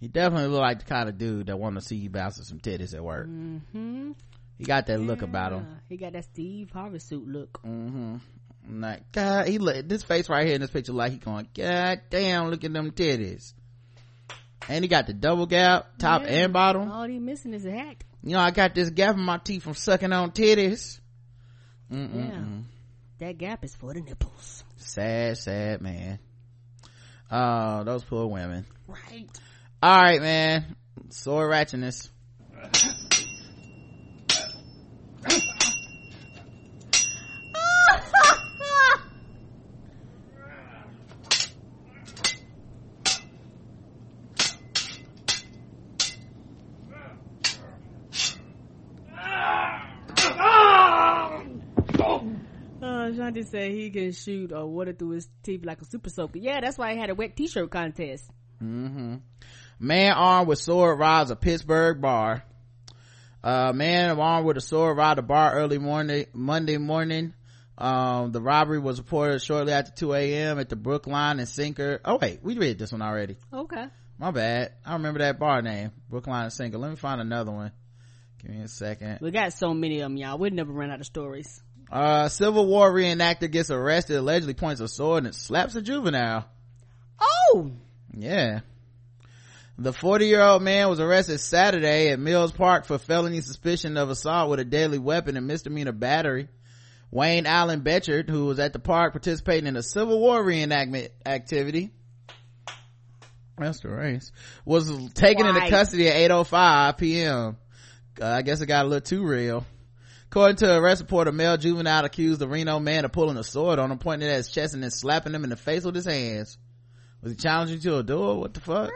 He definitely looked like the kind of dude that want to see you bouncing some titties at work. Mm-hmm. He got that look about him. He got that Steve Harvey suit look. Mm-hmm. Like God, he look this face right here in this picture, like he going, God damn, look at them titties. And he got the double gap, top Yeah. and bottom. All he missing is a hat. You know, I got this gap in my teeth from sucking on titties. Mm-mm-mm. Yeah. That gap is for the nipples. Sad, sad man. Uh, those poor women. Right. All right, man. Sword ratchetness. Uh, Shanti said he can shoot uh, water through his teeth like a super soaker. Yeah, that's why he had a wet t-shirt contest. Mm-hmm. Man armed with sword robs a Pittsburgh bar. Uh, man armed with a sword robbed a bar early morning, Monday morning. Um, the robbery was reported shortly after 2 a.m. at the Brookline and Sinker. Oh wait, we read this one already. Okay. My bad. I remember that bar name. Brookline and Sinker. Let me find another one. Give me a second. We got so many of them, y'all. We'd never run out of stories. Uh, Civil War reenactor gets arrested, allegedly points a sword and slaps a juvenile. Oh! Yeah. The 40 year old man was arrested Saturday at Mills Park for felony suspicion of assault with a deadly weapon and misdemeanor battery. Wayne Allen Betchard, who was at the park participating in a Civil War reenactment activity, that's the race, was taken into custody at 8.05 p.m. Uh, I guess it got a little too real. According to a arrest report, a male juvenile accused the Reno man of pulling a sword on him, pointing it at his chest and then slapping him in the face with his hands. Was he challenging to a duel? What the fuck?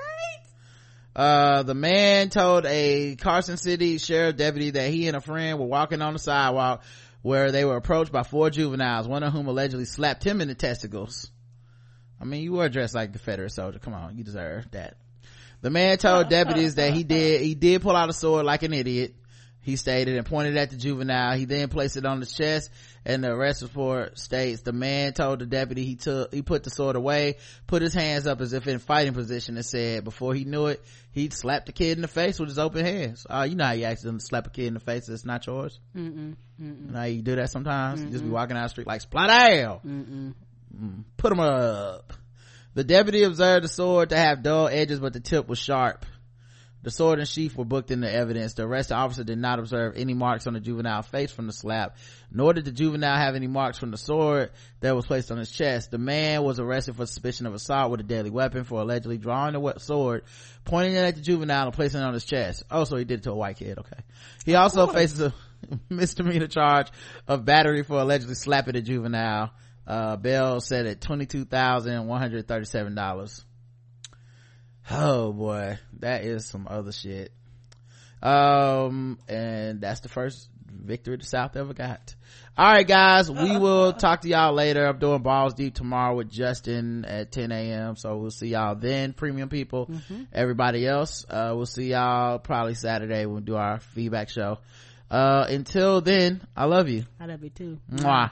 Uh, the man told a Carson City sheriff deputy that he and a friend were walking on the sidewalk where they were approached by four juveniles, one of whom allegedly slapped him in the testicles. I mean, you were dressed like a Confederate soldier. Come on, you deserve that. The man told deputies that he did, he did pull out a sword like an idiot. He stated and pointed at the juvenile. He then placed it on his chest and the arrest report states the man told the deputy he took, he put the sword away, put his hands up as if in fighting position and said before he knew it, he'd slapped the kid in the face with his open hands. Uh, you know how you accidentally slap a kid in the face that's not yours? Mm-mm. You know how you do that sometimes? You just be walking down the street like, splat Mm-mm. Mm, put him up. The deputy observed the sword to have dull edges, but the tip was sharp. The sword and sheath were booked into evidence. The arresting officer did not observe any marks on the juvenile face from the slap, nor did the juvenile have any marks from the sword that was placed on his chest. The man was arrested for suspicion of assault with a deadly weapon for allegedly drawing the sword, pointing it at the juvenile and placing it on his chest. Oh, so he did it to a white kid. Okay. He also faces a misdemeanor charge of battery for allegedly slapping a juvenile. Uh, bail set at $22,137. Oh boy, that is some other shit. Um, and that's the first victory the South ever got. All right, guys, we will talk to y'all later. I'm doing balls deep tomorrow with Justin at 10 a.m. So we'll see y'all then, premium people. Everybody else, uh, we'll see y'all probably Saturday when we do our feedback show. Uh, until then, I love you. I love you too. Mwah.